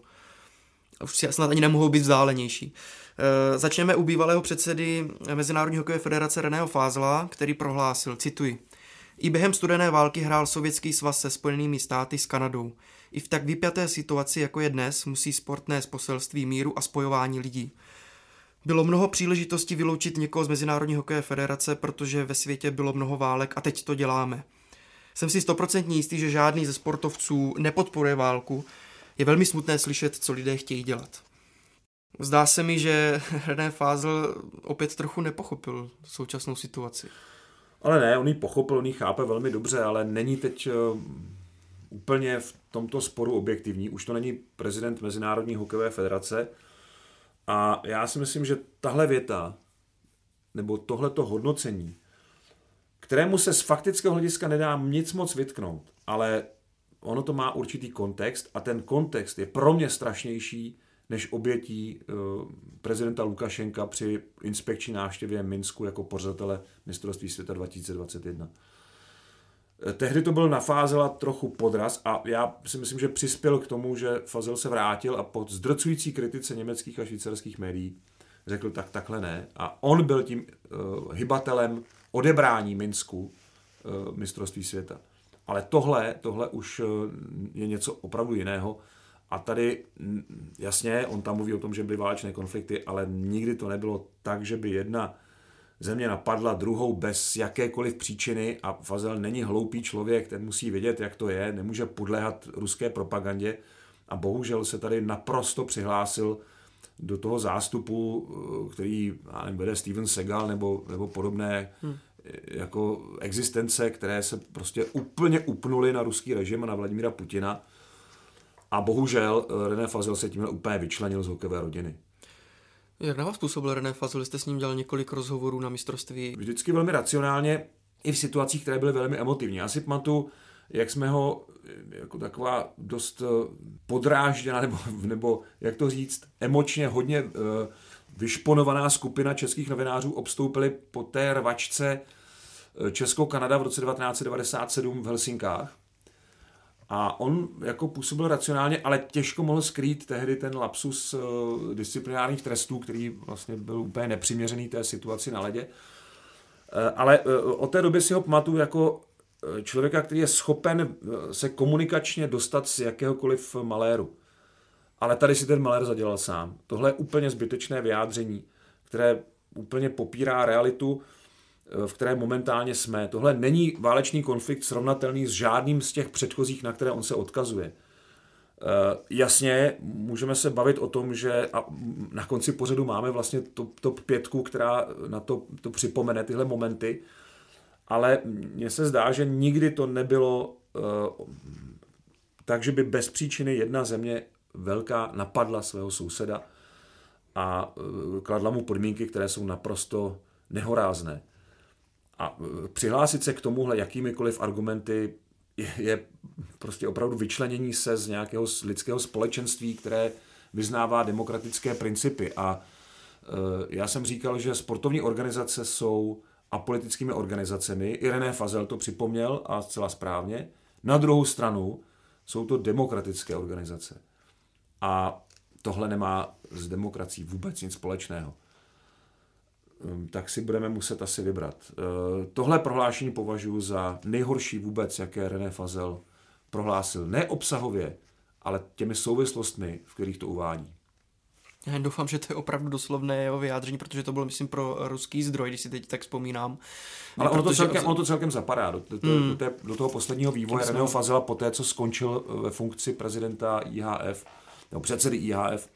Už si snad ani nemohou být vzdálenější. Začneme u bývalého předsedy Mezinárodní hokejové federace Reného Fázla, který prohlásil, cituji, i během studené války hrál Sovětský svaz se Spojenými státy s Kanadou. I v tak vypjaté situaci, jako je dnes, musí sport nést poselství míru a spojování lidí. Bylo mnoho příležitostí vyloučit někoho z Mezinárodní hokejové federace, protože ve světě bylo mnoho válek a teď to děláme. Jsem si stoprocentně jistý, že žádný ze sportovců nepodporuje válku. Je velmi smutné slyšet, co lidé chtějí dělat. Zdá se mi, že René Fázl opět trochu nepochopil současnou situaci. Ale ne, on ji pochopil, on ji chápe velmi dobře, ale není teď eh, úplně v tomto sporu objektivní. Už to není prezident Mezinárodní hokejové federace. A já si myslím, že tahle věta, nebo tohleto hodnocení, kterému se z faktického hlediska nedá nic moc vytknout, ale ono to má určitý kontext a ten kontext je pro mě strašnější než obětí eh, prezidenta Lukašenka při inspekční návštěvě Minsku jako pořadatele mistrovství světa 2021. Eh, tehdy to byl na Fázela trochu podraz a já si myslím, že přispěl k tomu, že Fazel se vrátil a pod zdrcující kritice německých a švýcarských médií řekl tak takhle ne. A on byl tím uh, hybatelem odebrání Minsku uh, mistrovství světa. Ale tohle, tohle už uh, je něco opravdu jiného. A tady, jasně, on tam mluví o tom, že byly válečné konflikty, ale nikdy to nebylo tak, že by jedna země napadla druhou bez jakékoliv příčiny a Fazel není hloupý člověk, ten musí vědět, jak to je, nemůže podléhat ruské propagandě a bohužel se tady naprosto přihlásil do toho zástupu, který nevím, vede Steven Segal nebo, nebo podobné hmm. jako existence, které se prostě úplně upnuly na ruský režim a na Vladimíra Putina a bohužel eh, René Fazil se tímhle úplně vyčlenil z hokejové rodiny. Jak na vás působil René Fazil? Jste s ním dělal několik rozhovorů na mistrovství. Vždycky velmi racionálně, i v situacích, které byly velmi emotivní. Já si pamatuju, jak jsme ho eh, jako taková dost eh, podrážděná, nebo, nebo jak to říct, emočně hodně vyšponovaná skupina českých novinářů obstoupili po té rvačce Česko-Kanada v roce 1997 v Helsinkách. A on jako působil racionálně, ale těžko mohl skrýt tehdy ten lapsus uh, disciplinárních trestů, který vlastně byl úplně nepřiměřený té situaci na ledě. Uh, ale uh, od té doby si ho pamatuju jako člověka, který je schopen se komunikačně dostat z jakéhokoliv maléru. Ale tady si ten malér zadělal sám. Tohle je úplně zbytečné vyjádření, které úplně popírá realitu Eh, v které momentálně jsme. Tohle není válečný konflikt srovnatelný s žádným z těch předchozích, na které on se odkazuje. Eh, jasně, můžeme se bavit o tom, že a na konci pořadu máme vlastně top, top pětku, která na to, to připomene tyhle momenty, ale mně se zdá, že nikdy to nebylo uh, tak, že by bez příčiny jedna země velká napadla svého souseda a uh, kladla mu podmínky, které jsou naprosto nehorázné. A e, přihlásit se k tomuhle jakýmikoliv argumenty je, prostě opravdu vyčlenění se z nějakého lidského společenství, které vyznává demokratické principy. A e, já jsem říkal, že sportovní organizace jsou apolitickými organizacemi. I René Fazel to připomněl a zcela správně. Na druhou stranu jsou to demokratické organizace. A tohle nemá s demokracií vůbec nic společného. Ehm, tak si budeme muset asi vybrat. Ehm, tohle prohlášení považuji za nejhorší vůbec, jaké René Fazel prohlásil. Ne obsahově, ale těmi souvislostmi, v kterých to uvádí. Já doufám, že to je opravdu doslovné jeho vyjádření, protože to bylo, myslím, pro ruský zdroj, když si teď tak vzpomínám. Ale ono to, celkem, ono to celkem zapadá do, do, mm. do, té, do toho posledního vývoje Reného Fazela po té, co skončil ve funkci prezidenta IHF, nebo předsedy IHF,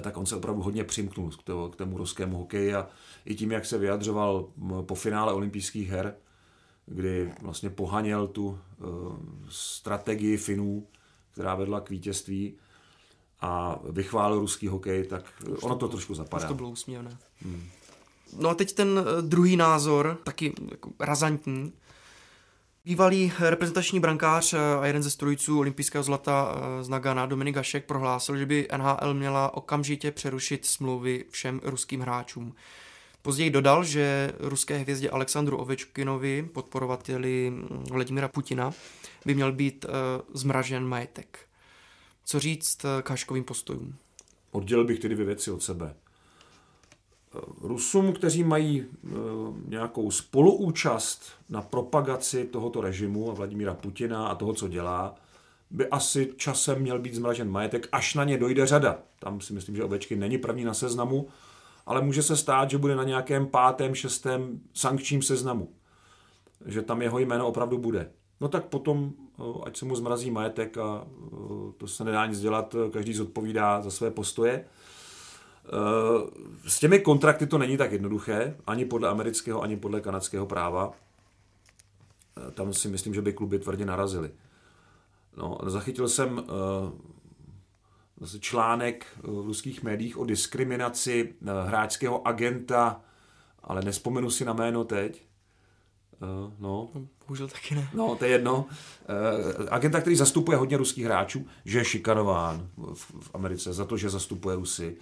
tak on se opravdu hodně přimknul k, tomu, k tomu ruskému hokeji a i tím, jak se vyjadřoval po finále olympijských her, kdy vlastně pohaněl tu uh, strategii Finů, která vedla k vítězství a vychválil ruský hokej, tak už ono to, to trošku zapadá. Už to bylo úsměvné. Hmm. No a teď ten eh, druhý názor, taky jako razantní. Bývalý reprezentační brankář a jeden ze strojců olympijského zlata z Nagana, Dominik Gašek, prohlásil, že by NHL měla okamžitě přerušit smlouvy všem ruským hráčům. Později dodal, že ruské hvězdě Alexandru Ovečkinovi, podporovateli Vladimira Putina, by měl být uh, zmražen majetek. Co říct k Haškovým postojům? Oddělil bych tedy dvě věci od sebe. Rusům, kteří mají uh, nějakou spoluúčast na propagaci tohoto režimu a Vladimíra Putina a toho, co dělá, by asi časem měl být zmražen majetek, až na ně dojde řada. Tam si myslím, že Ovečky není první na seznamu, ale může se stát, že bude na nějakém pátém, šestém sankčním seznamu. Že tam jeho jméno opravdu bude. No tak potom, ať se mu zmrazí majetek a to se nedá nic dělat, každý zodpovídá za své postoje. S těmi kontrakty to není tak jednoduché, ani podle amerického, ani podle kanadského práva. Tam si myslím, že by kluby tvrdě narazily. No, zachytil jsem zase článek v ruských médiích o diskriminaci eh, hráčského agenta, ale nespomenu si na jméno teď. No. Bohužel taky ne. No, to je jedno. Agenta, který zastupuje hodně ruských hráčů, že je šikanován v Americe za to, že zastupuje Rusy,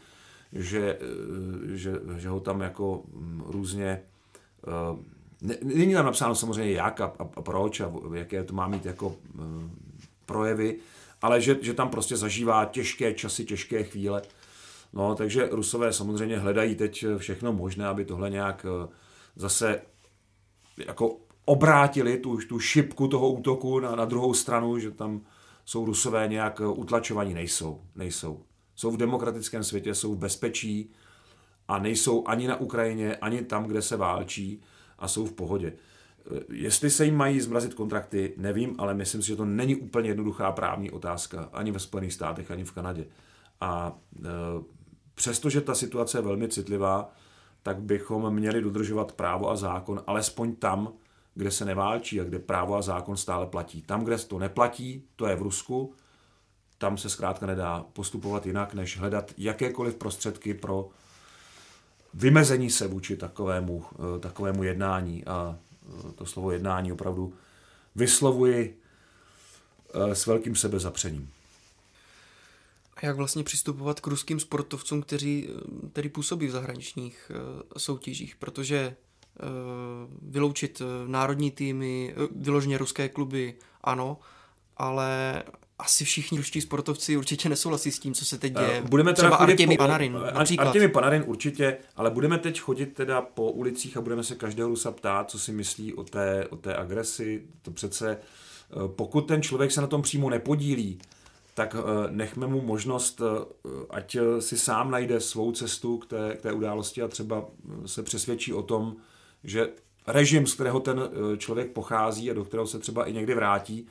že, uh, že, že ho tam jako um, různě uh, Není tam napsáno samozřejmě jak a, a, a proč a jaké to má mít jako uh, projevy, ale že, že tam prostě zažívá těžké časy, těžké chvíle. No, takže Rusové samozřejmě hledají teď všechno možné, aby tohle nějak eh, zase jako obrátili tu, tu šipku toho útoku na, na druhou stranu, že tam jsou Rusové nějak utlačovaní. Nejsou, nejsou. Jsou v demokratickém světě, jsou v bezpečí a nejsou ani na Ukrajině, ani tam, kde se válčí a jsou v pohodě. Eh, jestli se jim mají zmrazit kontrakty, nevím, ale myslím si, že to není úplně jednoduchá právní otázka, ani ve Spojených státech, ani v Kanadě. A e, přestože ta situace je velmi citlivá, tak bychom měli dodržovat právo a zákon, alespoň tam, kde se neválčí a kde právo a zákon stále platí. Tam, kde to neplatí, to je v Rusku, tam se zkrátka nedá postupovat jinak, než hledat jakékoliv prostředky pro vymezení se vůči takovému, eh, takovému jednání. A to slovo jednání opravdu vyslovuji eh, s velkým sebezapřením. A jak vlastně přistupovat k ruským sportovcům, kteří, eh, kteří působí v zahraničních eh, soutěžích, protože vyloučit národní týmy, vyloženě ruské kluby, ano, ale asi všichni ruští sportovci určitě nesouhlasí s tím, co se teď děje. Budeme teda Třeba Artěmi po, Panarin například. Artěmi Panarin určitě, ale budeme teď chodit teda po ulicích a budeme se každého Rusa ptát, co si myslí o té, o té agresi. To přece, eh, pokud ten člověk se na tom přímo nepodílí, tak eh, nechme mu možnost, eh, ať si sám najde svou cestu k té, k té události a třeba se přesvědčí o tom, že režim, z kterého ten člověk pochází a do kterého se třeba i někdy vrátí,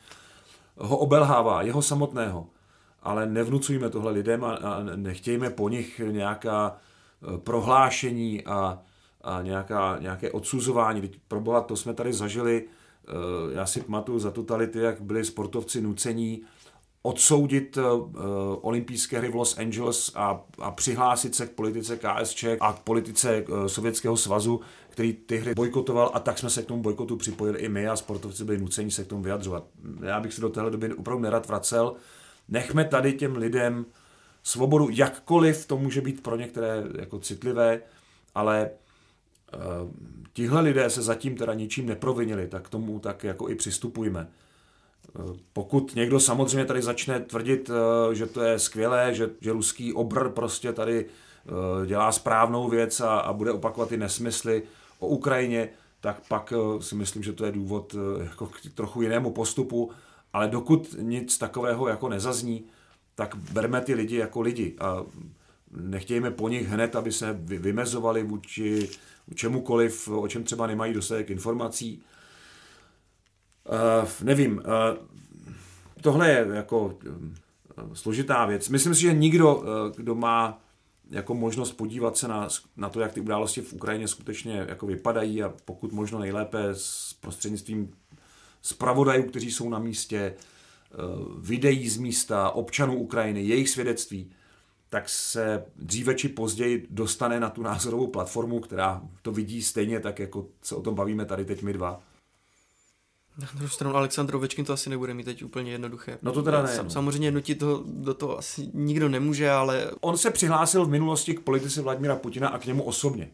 ho obelhává, jeho samotného. Ale nevnucujme tohle lidem a, a nechtějme po nich nějaká e, prohlášení a, a nějaká, nějaké odsuzování. Teď pro boha, to jsme tady zažili, e, já si pamatuju za totality, jak byli sportovci nucení odsoudit uh, olympijské hry v Los Angeles a, a přihlásit se k politice KSČ a k politice uh, Sovětského svazu, který ty hry bojkotoval a tak jsme se k tomu bojkotu připojili i my a sportovci byli nuceni se k tomu vyjadřovat. Já bych se do téhle doby opravdu nerad vracel. Nechme tady těm lidem svobodu, jakkoliv to může být pro některé jako citlivé, ale tihle lidé se zatím teda ničím neprovinili, tak tomu tak jako i přistupujme. Pokud někdo samozřejmě tady začne tvrdit, že to je skvělé, že, že ruský obr prostě tady dělá správnou věc a, a bude opakovat ty nesmysly o Ukrajině, tak pak si myslím, že to je důvod jako k trochu jinému postupu, ale dokud nic takového jako nezazní, tak berme ty lidi jako lidi a nechtějme po nich hned, aby se vymezovali vůči čemukoliv, o čem třeba nemají dostatek informací. Uh, nevím, uh, tohle je jako uh, složitá věc. Myslím si, že nikdo, uh, kdo má jako možnost podívat se na, na to, jak ty události v Ukrajině skutečně jako vypadají a pokud možno nejlépe s prostřednictvím zpravodajů, kteří jsou na místě, videí z místa, občanů Ukrajiny, jejich svědectví, tak se dříve či později dostane na tu názorovou platformu, která to vidí stejně tak, jako se o tom bavíme tady teď my dva. Na druhou stranu Aleksandr Ovečkin to asi nebude mít teď úplně jednoduché. No to teda ne. No. Samozřejmě nutit to, do toho asi nikdo nemůže, ale... On se přihlásil v minulosti k politice Vladimira Putina a k němu osobně.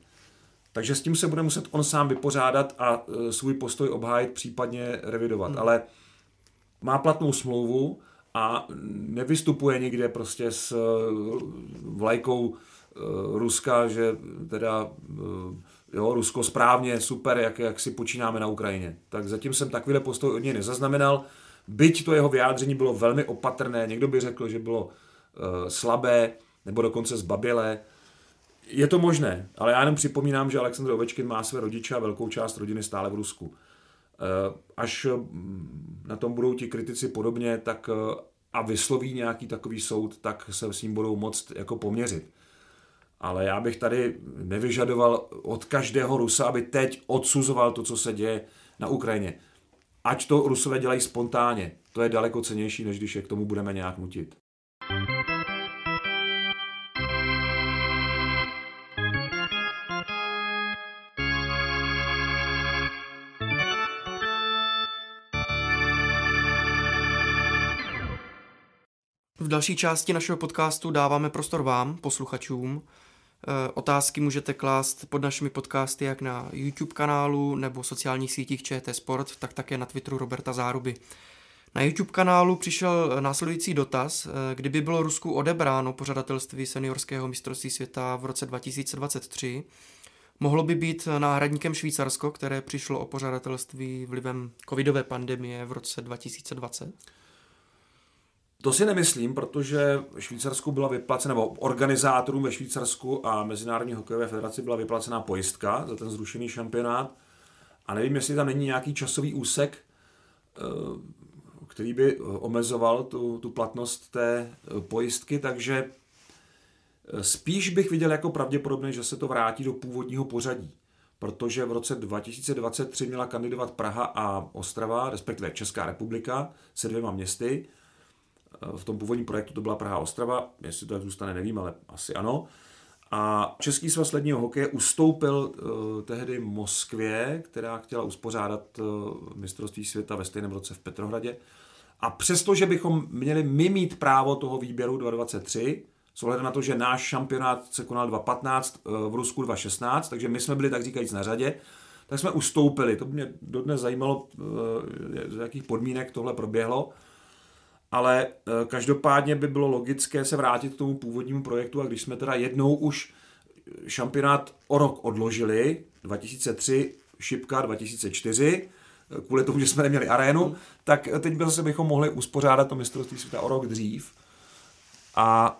Takže s tím se bude muset on sám vypořádat a e, svůj postoj obhájit, případně revidovat. Hmm. Ale má platnou smlouvu a nevystupuje nikde prostě s e, vlajkou e, Ruska, že teda jo, Rusko správně, super, jak, jak si počínáme na Ukrajině. Tak zatím jsem takovýhle postoj od něj nezaznamenal. Byť to jeho vyjádření bylo velmi opatrné, někdo by řekl, že bylo uh, slabé nebo dokonce zbabělé. Je to možné, ale já jenom připomínám, že Aleksandr Ovečkin má své rodiče a velkou část rodiny stále v Rusku. Uh, až mm, na tom budou ti kritici podobně, tak uh, a vysloví nějaký takový soud, tak se s ním budou moct jako poměřit ale já bych tady nevyžadoval od každého Rusa, aby teď odsuzoval to, co se děje na Ukrajině. Ať to Rusové dělají spontánně, to je daleko cenější, než když je k tomu budeme nějak nutit. V další části našeho podcastu dáváme prostor vám, posluchačům, otázky můžete klást pod našimi podcasty jak na YouTube kanálu nebo sociálních sítích ČT Sport, tak také na Twitteru Roberta Záruby. Na YouTube kanálu přišel následující dotaz, eh, kdyby bylo Rusku odebráno pořadatelství seniorského mistrovství světa v roce 2023, mohlo by být náhradníkem Švýcarsko, které přišlo o pořadatelství vlivem covidové pandemie v roce 2020? To si nemyslím, protože Švýcarsku byla vyplacena, nebo organizátorům ve Švýcarsku a Mezinárodní hokejové federaci byla vyplacená pojistka za ten zrušený šampionát. A nevím, jestli tam není nějaký časový úsek, eh, který by omezoval tu, tu platnost té eh, pojistky, takže eh, spíš bych viděl jako pravděpodobné, že se to vrátí do původního pořadí, protože v roce 2023 měla kandidovat Praha a Ostrava, respektive Česká republika se dvěma městy, v tom původním projektu to byla Praha Ostrava, jestli to tak zůstane, nevím, ale asi ano. A Český svaz ledního hokeje ustoupil uh, tehdy Moskvě, která chtěla uspořádat uh, mistrovství světa ve stejném roce v Petrohradě. A přestože bychom měli my mít právo toho výběru 2023, s ohledem na to, že náš šampionát se konal 2015, uh, v Rusku 2016, takže my jsme byli tak říkajíc na řadě, tak jsme ustoupili. To mě dodnes zajímalo, z jakých podmínek tohle proběhlo ale eh, každopádně by bylo logické se vrátit k tomu původnímu projektu a když jsme teda jednou už šampionát o rok odložili, 2003, šipka 2004, eh, kvůli tomu, že jsme neměli arénu, mm. tak teď by zase bychom mohli uspořádat to mistrovství světa o rok dřív a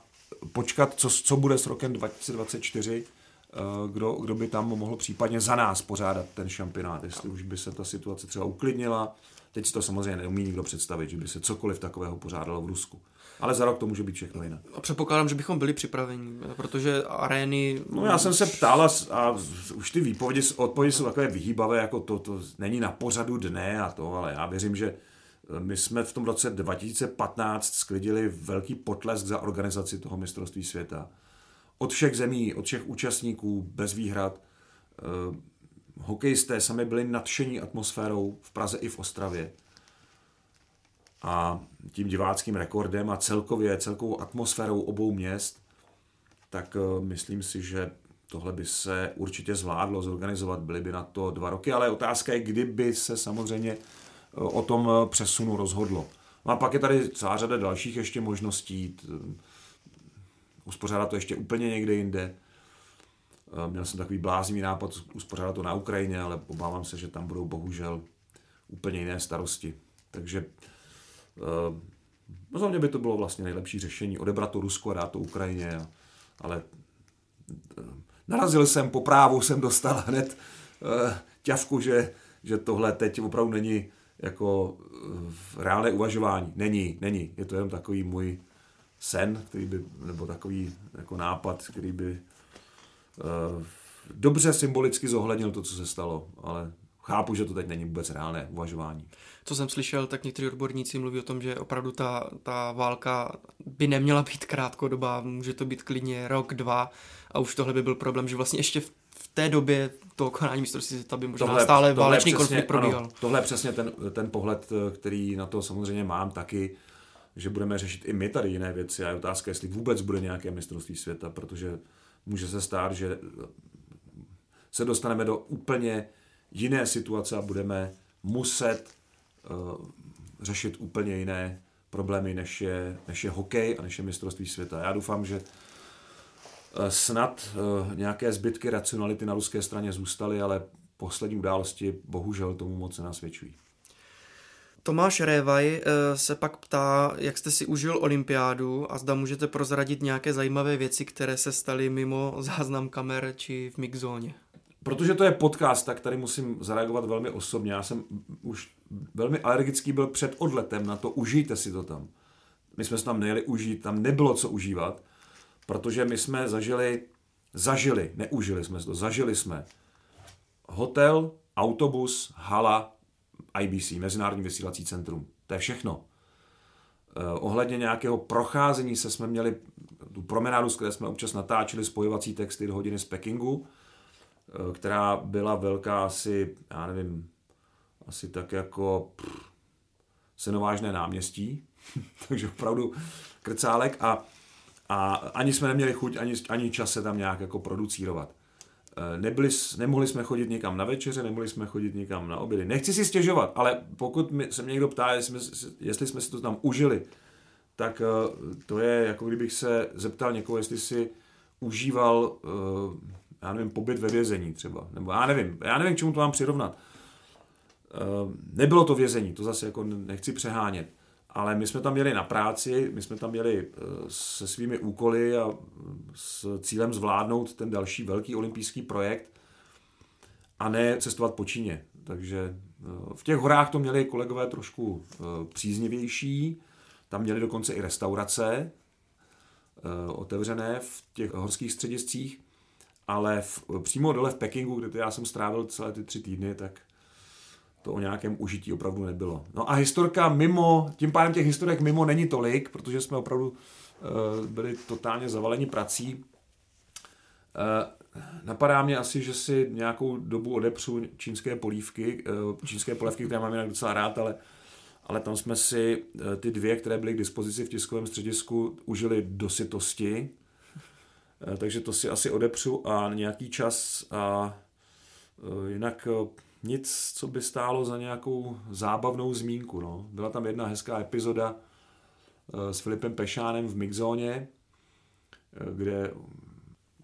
počkat, co, co bude s rokem 2024, eh, kdo, kdo by tam mohl případně za nás pořádat ten šampionát, jestli už by se ta situace třeba uklidnila, Teď si to samozřejmě neumí nikdo představit, že by se cokoliv takového pořádalo v Rusku. Ale za rok to může být všechno jinak. A předpokládám, že bychom byli připraveni, protože arény... No já jsem se ptal a, a už ty výpovědi, odpovědi jsou takové vyhýbavé, jako to, to není na pořadu dne a to, ale já věřím, že My jsme v tom roce 2015 sklidili velký potlesk za organizaci toho mistrovství světa. Od všech zemí, od všech účastníků, bez výhrad. Eh, hokejisté sami byli nadšení atmosférou v Praze i v Ostravě. A tím diváckým rekordem a celkově celkovou atmosférou obou měst, tak eh, myslím si, že tohle by se určitě zvládlo zorganizovat, byly by na to dva roky, ale otázka je, kdyby se samozřejmě eh, o tom přesunu rozhodlo. No a pak je tady celá řada dalších ještě možností, uspořádat to ještě úplně někde jinde. Eh, měl jsem takový bláznivý nápad uspořádat to na Ukrajině, ale obávám se, že tam budou bohužel úplně jiné starosti. Takže no za mě by to bylo vlastně nejlepší řešení, odebrat to Rusko a dát to Ukrajině, ale eh, narazil jsem, po právu jsem dostal hned ťavku, že, že tohle teď opravdu není jako reálné uvažování. Není, není. Je to jenom takový můj sen, který by, nebo takový jako nápad, který by dobře symbolicky zohlednil to, co se stalo, ale chápu, že to teď není vůbec reálné uvažování. Co jsem slyšel, tak někteří odborníci mluví o tom, že opravdu ta, ta válka by neměla být krátkodobá, může to být klidně rok, dva a už tohle by byl problém, že vlastně ještě v, v té době toho konání mistrovství světa by možná tohle, stále tohle válečný přesně, konflikt probíhal. Ano, tohle je přesně ten, ten pohled, který na to samozřejmě mám taky že budeme řešit i my tady jiné věci a je otázka, jestli vůbec bude nějaké mistrovství světa, protože může se stát, že se dostaneme do úplně jiné situace a budeme muset uh, řešit úplně jiné problémy, než je, než je hokej a než je mistrovství světa. Já doufám, že uh, snad uh, nějaké zbytky racionality na ruské straně zůstaly, ale poslední události bohužel tomu moc nenasvědčují. Tomáš Révaj eh, se pak ptá, jak jste si užil olympiádu a zda můžete prozradit nějaké zajímavé věci, které se staly mimo záznam kamer či v mixzóně. Protože to je podcast, tak tady musím zareagovat velmi osobně. Já jsem už velmi alergický byl před odletem na to, užijte si to tam. My jsme se tam nejeli užít, tam nebylo co užívat, protože my jsme zažili, zažili, neužili jsme to, zažili jsme hotel, autobus, hala, IBC, Mezinárodní vysílací centrum. To je všechno. Eh, ohledně nějakého procházení se jsme měli tu promenádu, z které jsme občas natáčeli spojovací texty do hodiny z Pekingu, eh, která byla velká asi, já nevím, asi tak jako pff, senovážné náměstí, takže opravdu krcálek a, a ani jsme neměli chuť, ani, ani čas se tam nějak jako producírovat. Eh, nebyli, nemohli jsme chodit někam na večeře, nemohli jsme chodit někam na obědy. Nechci si stěžovat, ale pokud mi, se mě někdo ptá, jestli jsme, jestli jsme si to tam užili, tak eh, to je jako kdybych se zeptal někoho, jestli si užíval, eh, já nevím, pobyt ve vězení třeba, nebo já nevím, já nevím, k čemu to mám přirovnat. Nebylo to vězení, to zase jako nechci přehánět ale my jsme tam měli na práci, my jsme tam měli eh, se svými úkoly a s cílem zvládnout ten další velký olympijský projekt a ne cestovat po Číně. Takže eh, v těch horách to měli kolegové trošku eh, příznivější, tam měli dokonce i restaurace otevřené v těch horských střediscích, ale v, přímo dole v Pekingu, kde já jsem strávil celé ty tři týdny, tak to o nějakém užití opravdu nebylo. No a historka mimo, tím pádem těch historek mimo není tolik, protože jsme opravdu uh, byli totálně zavaleni prací. Uh, napadá mě asi, že si nějakou dobu odepřu čínské polívky, uh, čínské polívky, které mám jinak docela rád, ale, ale tam jsme si ty dvě, které byly k dispozici v tiskovém středisku, užili do sytosti. Takže to si asi odepřu a nějaký čas a jinak nic, co by stálo za nějakou zábavnou zmínku. No. Byla tam jedna hezká epizoda eh, s Filipem Pešánem v Mixzóně, eh, kde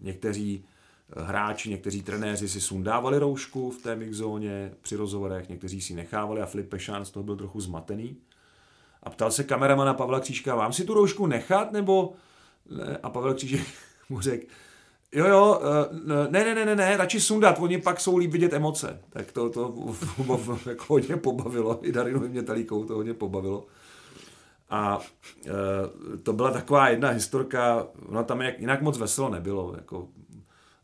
někteří eh, hráči, někteří trenéři si sundávali roušku v té mixzóně při rozhovorech, někteří si nechávali a Filip Pešán z toho byl trochu zmatený. A ptal se kameramana Pavla Křížka, vám si tu roušku nechat, nebo... A Pavel Křížek mu řekl, Jo, jo, eh, ne, ne, ne, ne, ne, radši sundat, oni pak jsou líp vidět emoce. Tak to, to jako hodně pobavilo, i Darinu Mětelíkou to hodně pobavilo. A e, to byla taková jedna historka, no tam jak, jinak moc veselo nebylo, jako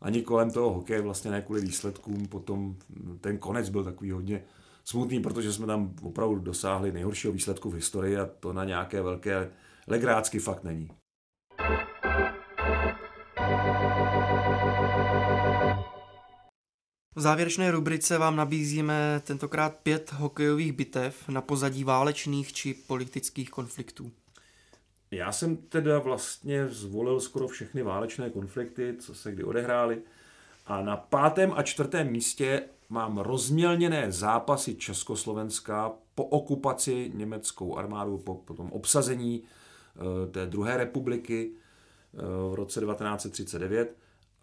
ani kolem toho hokeje, vlastně ne kvůli výsledkům, potom ten konec byl takový hodně smutný, protože jsme tam opravdu dosáhli nejhoršího výsledku v historii a to na nějaké velké legrácky fakt není. V závěrečné rubrice vám nabízíme tentokrát pět hokejových bitev na pozadí válečných či politických konfliktů. Já jsem teda vlastně zvolil skoro všechny válečné konflikty, co se kdy odehrály. A na pátém a čtvrtém místě mám rozmělněné zápasy Československa po okupaci německou armádu, po, po tom obsazení e, té druhé republiky e, v roce 1939.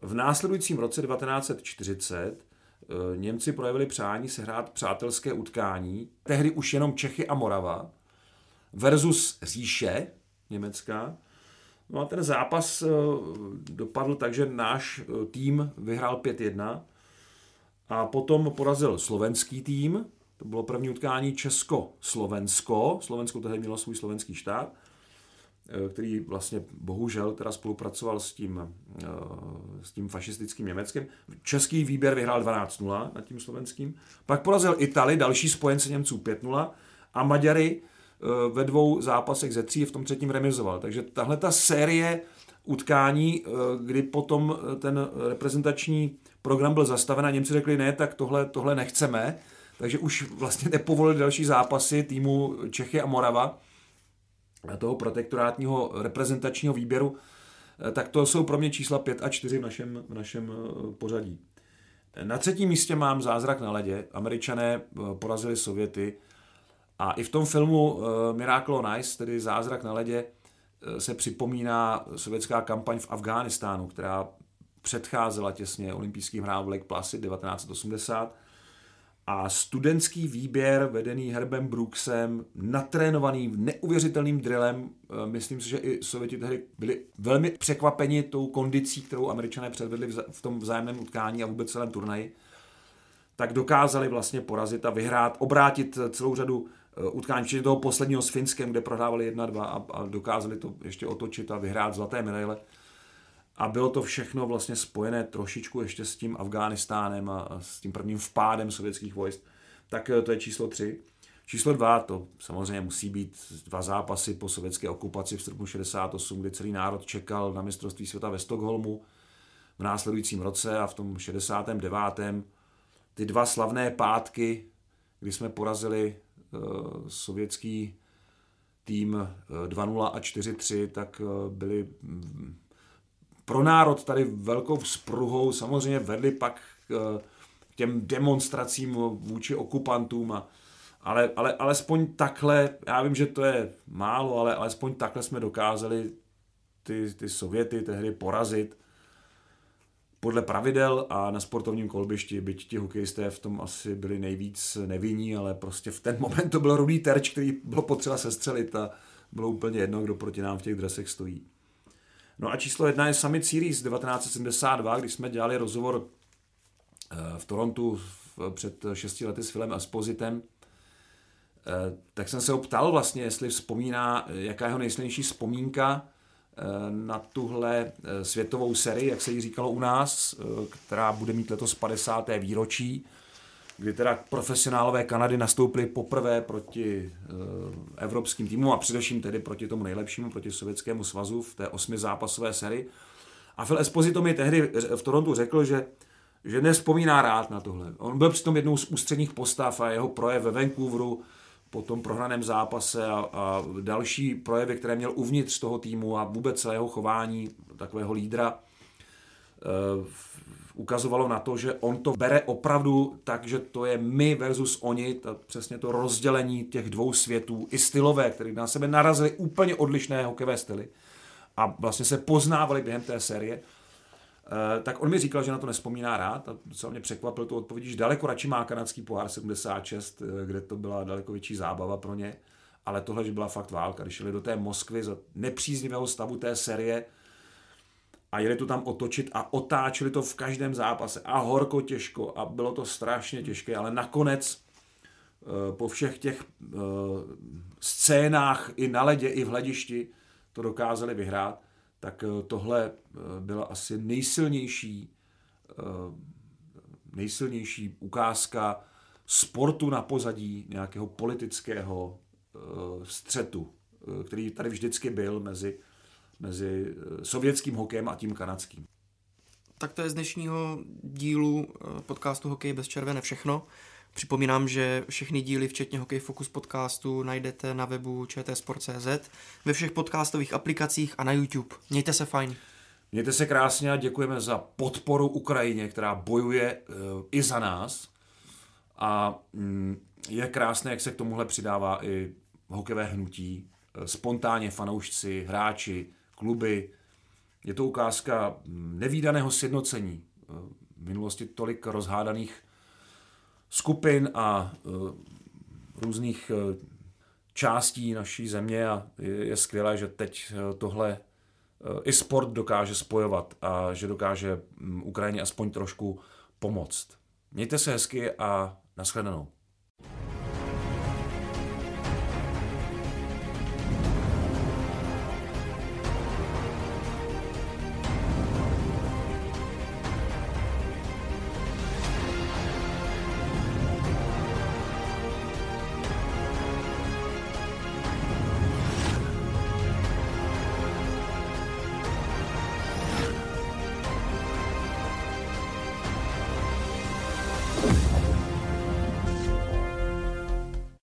V následujícím roce 1940 e, eh, Němci projevili přání sehrát přátelské utkání, tehdy už jenom Čechy a Morava, versus Říše, německá. No a ten zápas eh, dopadl tak, že náš eh, tým vyhrál 5-1 a potom porazil slovenský tým. To bylo první utkání Česko-Slovensko. Slovensko tehdy mělo svůj slovenský štát, eh, který vlastně bohužel teda spolupracoval s tím, s tím fašistickým Německem. Český výběr vyhrál 12-0 nad tím slovenským. Pak porazil Itali, další spojence Němců 5-0 a Maďary Eh, ve dvou zápasech ze tří v tom třetím remizoval. Takže tahle ta série utkání, eh, kdy potom eh, ten reprezentační program byl zastaven a Němci řekli ne, tak tohle, tohle nechceme, takže už vlastně nepovolili další zápasy týmu Čechy a Morava toho protektorátního reprezentačního výběru, tak to jsou pro mě čísla 5 a 4 v našem, v našem pořadí. Na třetím místě mám Zázrak na ledě. Američané porazili Sověty a i v tom filmu Miracle on Ice, tedy Zázrak na ledě, se připomíná sovětská kampaň v Afghánistánu, která předcházela těsně olympijským hrám v Lake Placid 1980. A studentský výběr vedený Herbem Brooksem, natrénovaný neuvěřitelným drillem, eh, myslím si, že i Sověti tehdy byli velmi překvapeni tou kondicí, kterou američané předvedli v tom vzájemném utkání a vůbec celém turnaji, tak dokázali vlastně porazit a vyhrát, obrátit celou řadu Eh, utkání, včetně toho posledního s Finskem, kde prohrávali 1-2 a, a dokázali to ještě otočit a vyhrát zlaté medaile. A bylo to všechno vlastně spojené trošičku ještě s tím Afghánistánem a, s tím prvním vpádem sovětských vojsk. Tak eh, to je číslo 3. Číslo 2, to samozřejmě musí být dva zápasy po sovětské okupaci v srpnu 68, kdy celý národ čekal na mistrovství světa ve Stockholmu v následujícím roce a v tom 69. ty dva slavné pátky, kdy jsme porazili Eh, sovětský tým 2-0 eh, a 4-3, tak eh, byli mm, pro národ tady velkou spruhou, samozřejmě vedli pak k těm demonstracím vůči okupantům, a, ale, ale alespoň takhle, já vím, že to je málo, ale alespoň takhle jsme dokázali ty, ty Sověty tehdy porazit podle pravidel a na sportovním kolbišti, byť ti hokejisté v tom asi byli nejvíc nevinní, ale prostě v ten moment to byl rudý terč, který bylo potřeba sestřelit a bylo úplně jedno, kdo proti nám v těch dresech stojí. No a číslo jedna je Summit Series 1972, když jsme dělali rozhovor eh, v Torontu před šesti lety s Filem Espositem, eh, tak jsem se ho ptal vlastně, jestli vzpomíná, jaká jeho nejsilnější vzpomínka Eh, na tuhle světovou sérii, jak se jí říkalo u nás, která bude mít letos 50. výročí, kdy teda profesionálové Kanady nastoupili poprvé proti evropským týmům a především tedy proti tomu nejlepšímu, proti Sovětskému svazu v té osmi zápasové sérii. A Phil Esposito mi tehdy v Torontu řekl, že že nespomíná rád na tohle. On byl přitom jednou z ústředních postav a jeho projev ve Vancouveru po tom prohraném zápase a, a další projevy, které měl uvnitř toho týmu a vůbec celého chování takového lídra, uh, ukazovalo na to, že on to bere opravdu tak, že to je my versus oni, ta, přesně to rozdělení těch dvou světů, i stylové, které na sebe narazily úplně odlišné hokejové styly a vlastně se poznávali během té série. Eh, tak on mi říkal, že na to nespomíná rád a docela mě překvapil tu odpověď, že daleko radši má kanadský pohár 76, eh, kde to byla daleko větší zábava pro ně, ale tohle, že byla fakt válka, když šli do té Moskvy za nepříznivého stavu té série a jeli to tam otočit a otáčeli to v každém zápase. A horko těžko a bylo to strašně těžké, ale nakonec eh, po všech těch scénách i na ledě, i v hledišti to dokázali vyhrát tak eh, tohle eh, byla asi nejsilnější, eh, nejsilnější ukázka sportu na pozadí nějakého politického střetu, který tady vždycky byl mezi, mezi sovětským hokejem a tím kanadským. Tak to je z dnešního dílu podcastu Hokej bez červené všechno. Připomínám, že všechny díly, včetně Hokej Focus podcastu, najdete na webu čtsport.cz, ve všech podcastových aplikacích a na YouTube. Mějte se fajn. Mějte se krásně a děkujeme za podporu Ukrajině, která bojuje uh, i za nás. A um, je krásné, jak se k tomuhle přidává i hokejové hnutí, spontánně fanoušci, hráči, kluby. Je to ukázka nevýdaného sjednocení. Uh, v minulosti tolik rozhádaných skupin a různých částí naší země a je skvělé, že teď tohle i sport dokáže spojovat a že dokáže mm, Ukrajině aspoň trošku pomoct. Mějte se hezky a nashledanou.